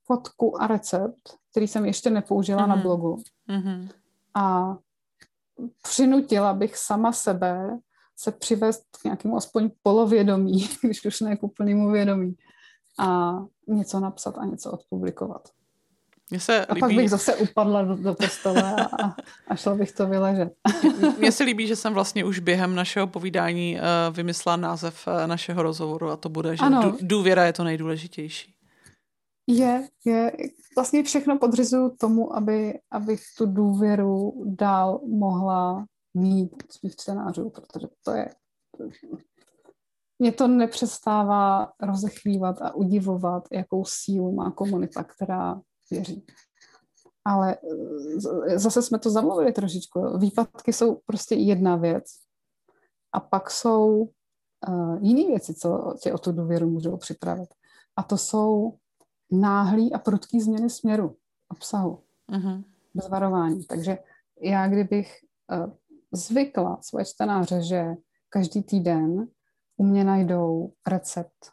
fotku a recept, který jsem ještě nepoužila mm-hmm. na mhm. blogu. Mm-hmm. A přinutila bych sama sebe se přivést k nějakému aspoň polovědomí, (laughs) když už ne k úplnému vědomí, a něco napsat a něco odpublikovat. Mně se a líbí... pak bych zase upadla do, do postele a, a šla bych to vyležet. Mně se líbí, že jsem vlastně už během našeho povídání uh, vymyslela název uh, našeho rozhovoru a to bude, že ano. důvěra je to nejdůležitější. Je, je. Vlastně všechno podřizuju tomu, aby, abych tu důvěru dál mohla mít svých čtenářů, protože to je... Mě to nepřestává rozechvívat a udivovat, jakou sílu má komunita, která věří. Ale eh, zase jsme to zamluvili trošičku. Výpadky jsou prostě jedna věc. A pak jsou uh, jiné věci, co tě o tu důvěru můžou připravit. A to jsou náhlý a prudký změny směru, obsahu, uh-huh. bez varování. Takže já, kdybych uh, zvykla svoje čtenáře, že každý týden u mě najdou recept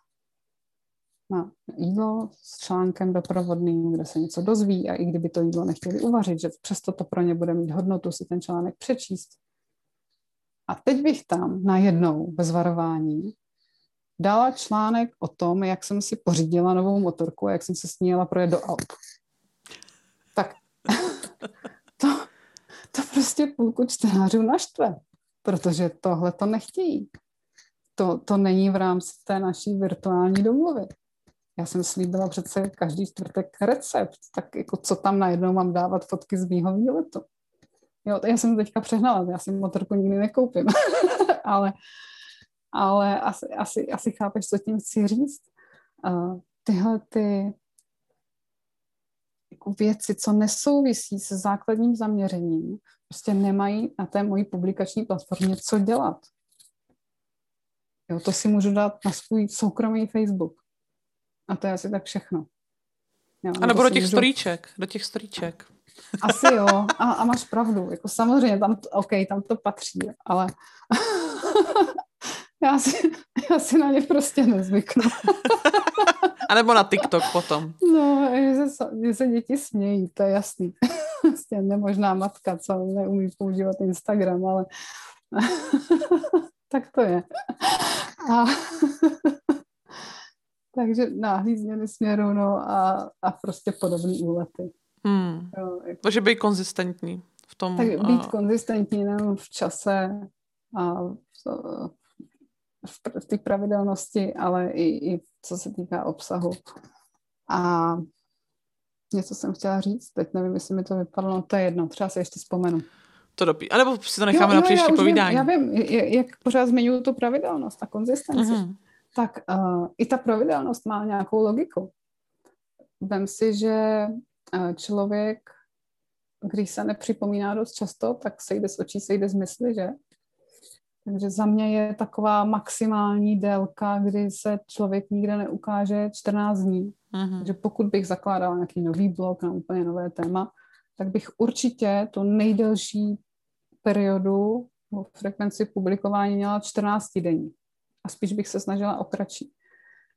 na jídlo s článkem doprovodným, kde se něco dozví a i kdyby to jídlo nechtěli uvařit, že přesto to pro ně bude mít hodnotu si ten článek přečíst. A teď bych tam najednou bez varování dala článek o tom, jak jsem si pořídila novou motorku a jak jsem se s ní jela projet do Alp. Tak (laughs) to, to prostě půlku čtenářů naštve, protože tohle to nechtějí. To, to není v rámci té naší virtuální domluvy. Já jsem slíbila přece každý čtvrtek recept, tak jako co tam najednou mám dávat fotky z mýho výletu. Jo, já jsem teďka přehnala, já si motorku nikdy nekoupím, (laughs) ale ale asi, asi, asi chápeš, co tím chci říct. Uh, tyhle ty jako věci, co nesouvisí se základním zaměřením, prostě nemají na té mojí publikační platformě co dělat. Jo, to si můžu dát na svůj soukromý Facebook. A to je asi tak všechno. Jo, a nebo do těch můžu... storíček, do těch storíček. Asi jo, a, a máš pravdu. Jako samozřejmě, tam, OK, tam to patří, ale Já si, já si na ně prostě nezvyknu. (laughs) A nebo na TikTok potom. No, že se, že se děti smějí, to je jasný. Vlastně (laughs) nemožná matka, co neumí používat Instagram, ale (laughs) tak to je. A takže náhlý změny směru, no a, a prostě podobný úlety. Hmm. Jo, jako... Takže být konzistentní v tom. Tak být a... konzistentní nejen v čase a v, v, v té pravidelnosti, ale i, i co se týká obsahu. A něco jsem chtěla říct, teď nevím, jestli mi to vypadlo, no to je jedno, třeba se ještě vzpomenu. To dopí. A nebo si to necháme jo, na příští povídání. Vím, já vím, jak pořád zmiňuji tu pravidelnost a konzistenci, mm-hmm. tak uh, i ta pravidelnost má nějakou logiku. Vem si, že uh, člověk, když se nepřipomíná dost často, tak sejde z očí, sejde z mysli, že? Takže za mě je taková maximální délka, kdy se člověk nikde neukáže 14 dní. Mm-hmm. Takže pokud bych zakládala nějaký nový blog na úplně nové téma, tak bych určitě tu nejdelší periodu o frekvenci publikování měla 14 denní. A spíš bych se snažila o kratší.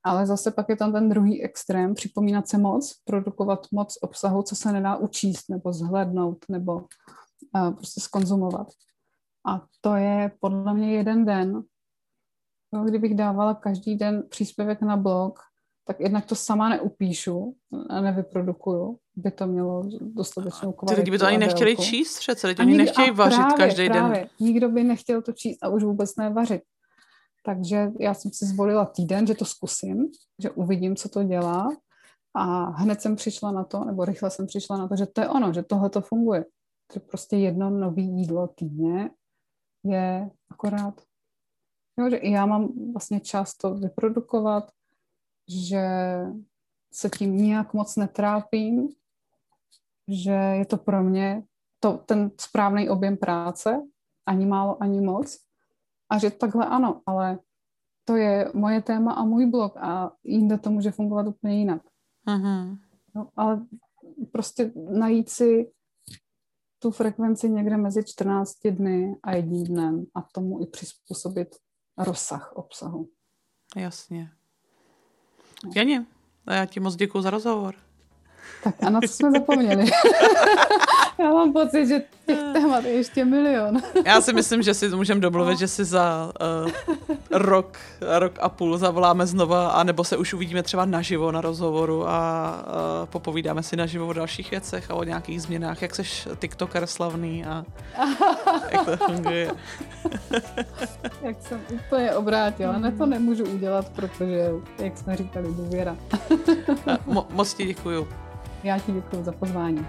Ale zase pak je tam ten druhý extrém, připomínat se moc, produkovat moc obsahu, co se nedá učíst, nebo zhlednout, nebo uh, prostě skonzumovat. A to je podle mě jeden den. No, kdybych dávala každý den příspěvek na blog, tak jednak to sama neupíšu a nevyprodukuju, by to mělo dostatečnou kvalitu. Ty lidi by to ani nechtěli číst přece, lidi oni nechtějí vařit právě, každý právě. den. Nikdo by nechtěl to číst a už vůbec nevařit. Takže já jsem si zvolila týden, že to zkusím, že uvidím, co to dělá a hned jsem přišla na to, nebo rychle jsem přišla na to, že to je ono, že tohle to funguje. Že prostě jedno nový jídlo týdně je akorát, jo, že i já mám vlastně čas to vyprodukovat, že se tím nijak moc netrápím, že je to pro mě to, ten správný objem práce, ani málo, ani moc. A že takhle ano, ale to je moje téma a můj blog a jinde to může fungovat úplně jinak. Uh-huh. No, ale prostě najít si tu frekvenci někde mezi 14 dny a jedním dnem a tomu i přizpůsobit rozsah obsahu. Jasně. Janě, já ti moc děkuji za rozhovor. Tak a na co jsme zapomněli? (laughs) já mám pocit, že těch témat je ještě milion. Já si myslím, že si můžeme domluvit, no. že si za uh, rok, rok a půl zavoláme znova, anebo se už uvidíme třeba naživo na rozhovoru a uh, popovídáme si naživo o dalších věcech a o nějakých změnách, jak seš tiktoker slavný a (laughs) jak to funguje. (laughs) jak jsem úplně obrátila. Ne, to nemůžu udělat, protože, jak jsme říkali, důvěra. Mo- moc ti děkuju. Já ti děkuji za pozvání.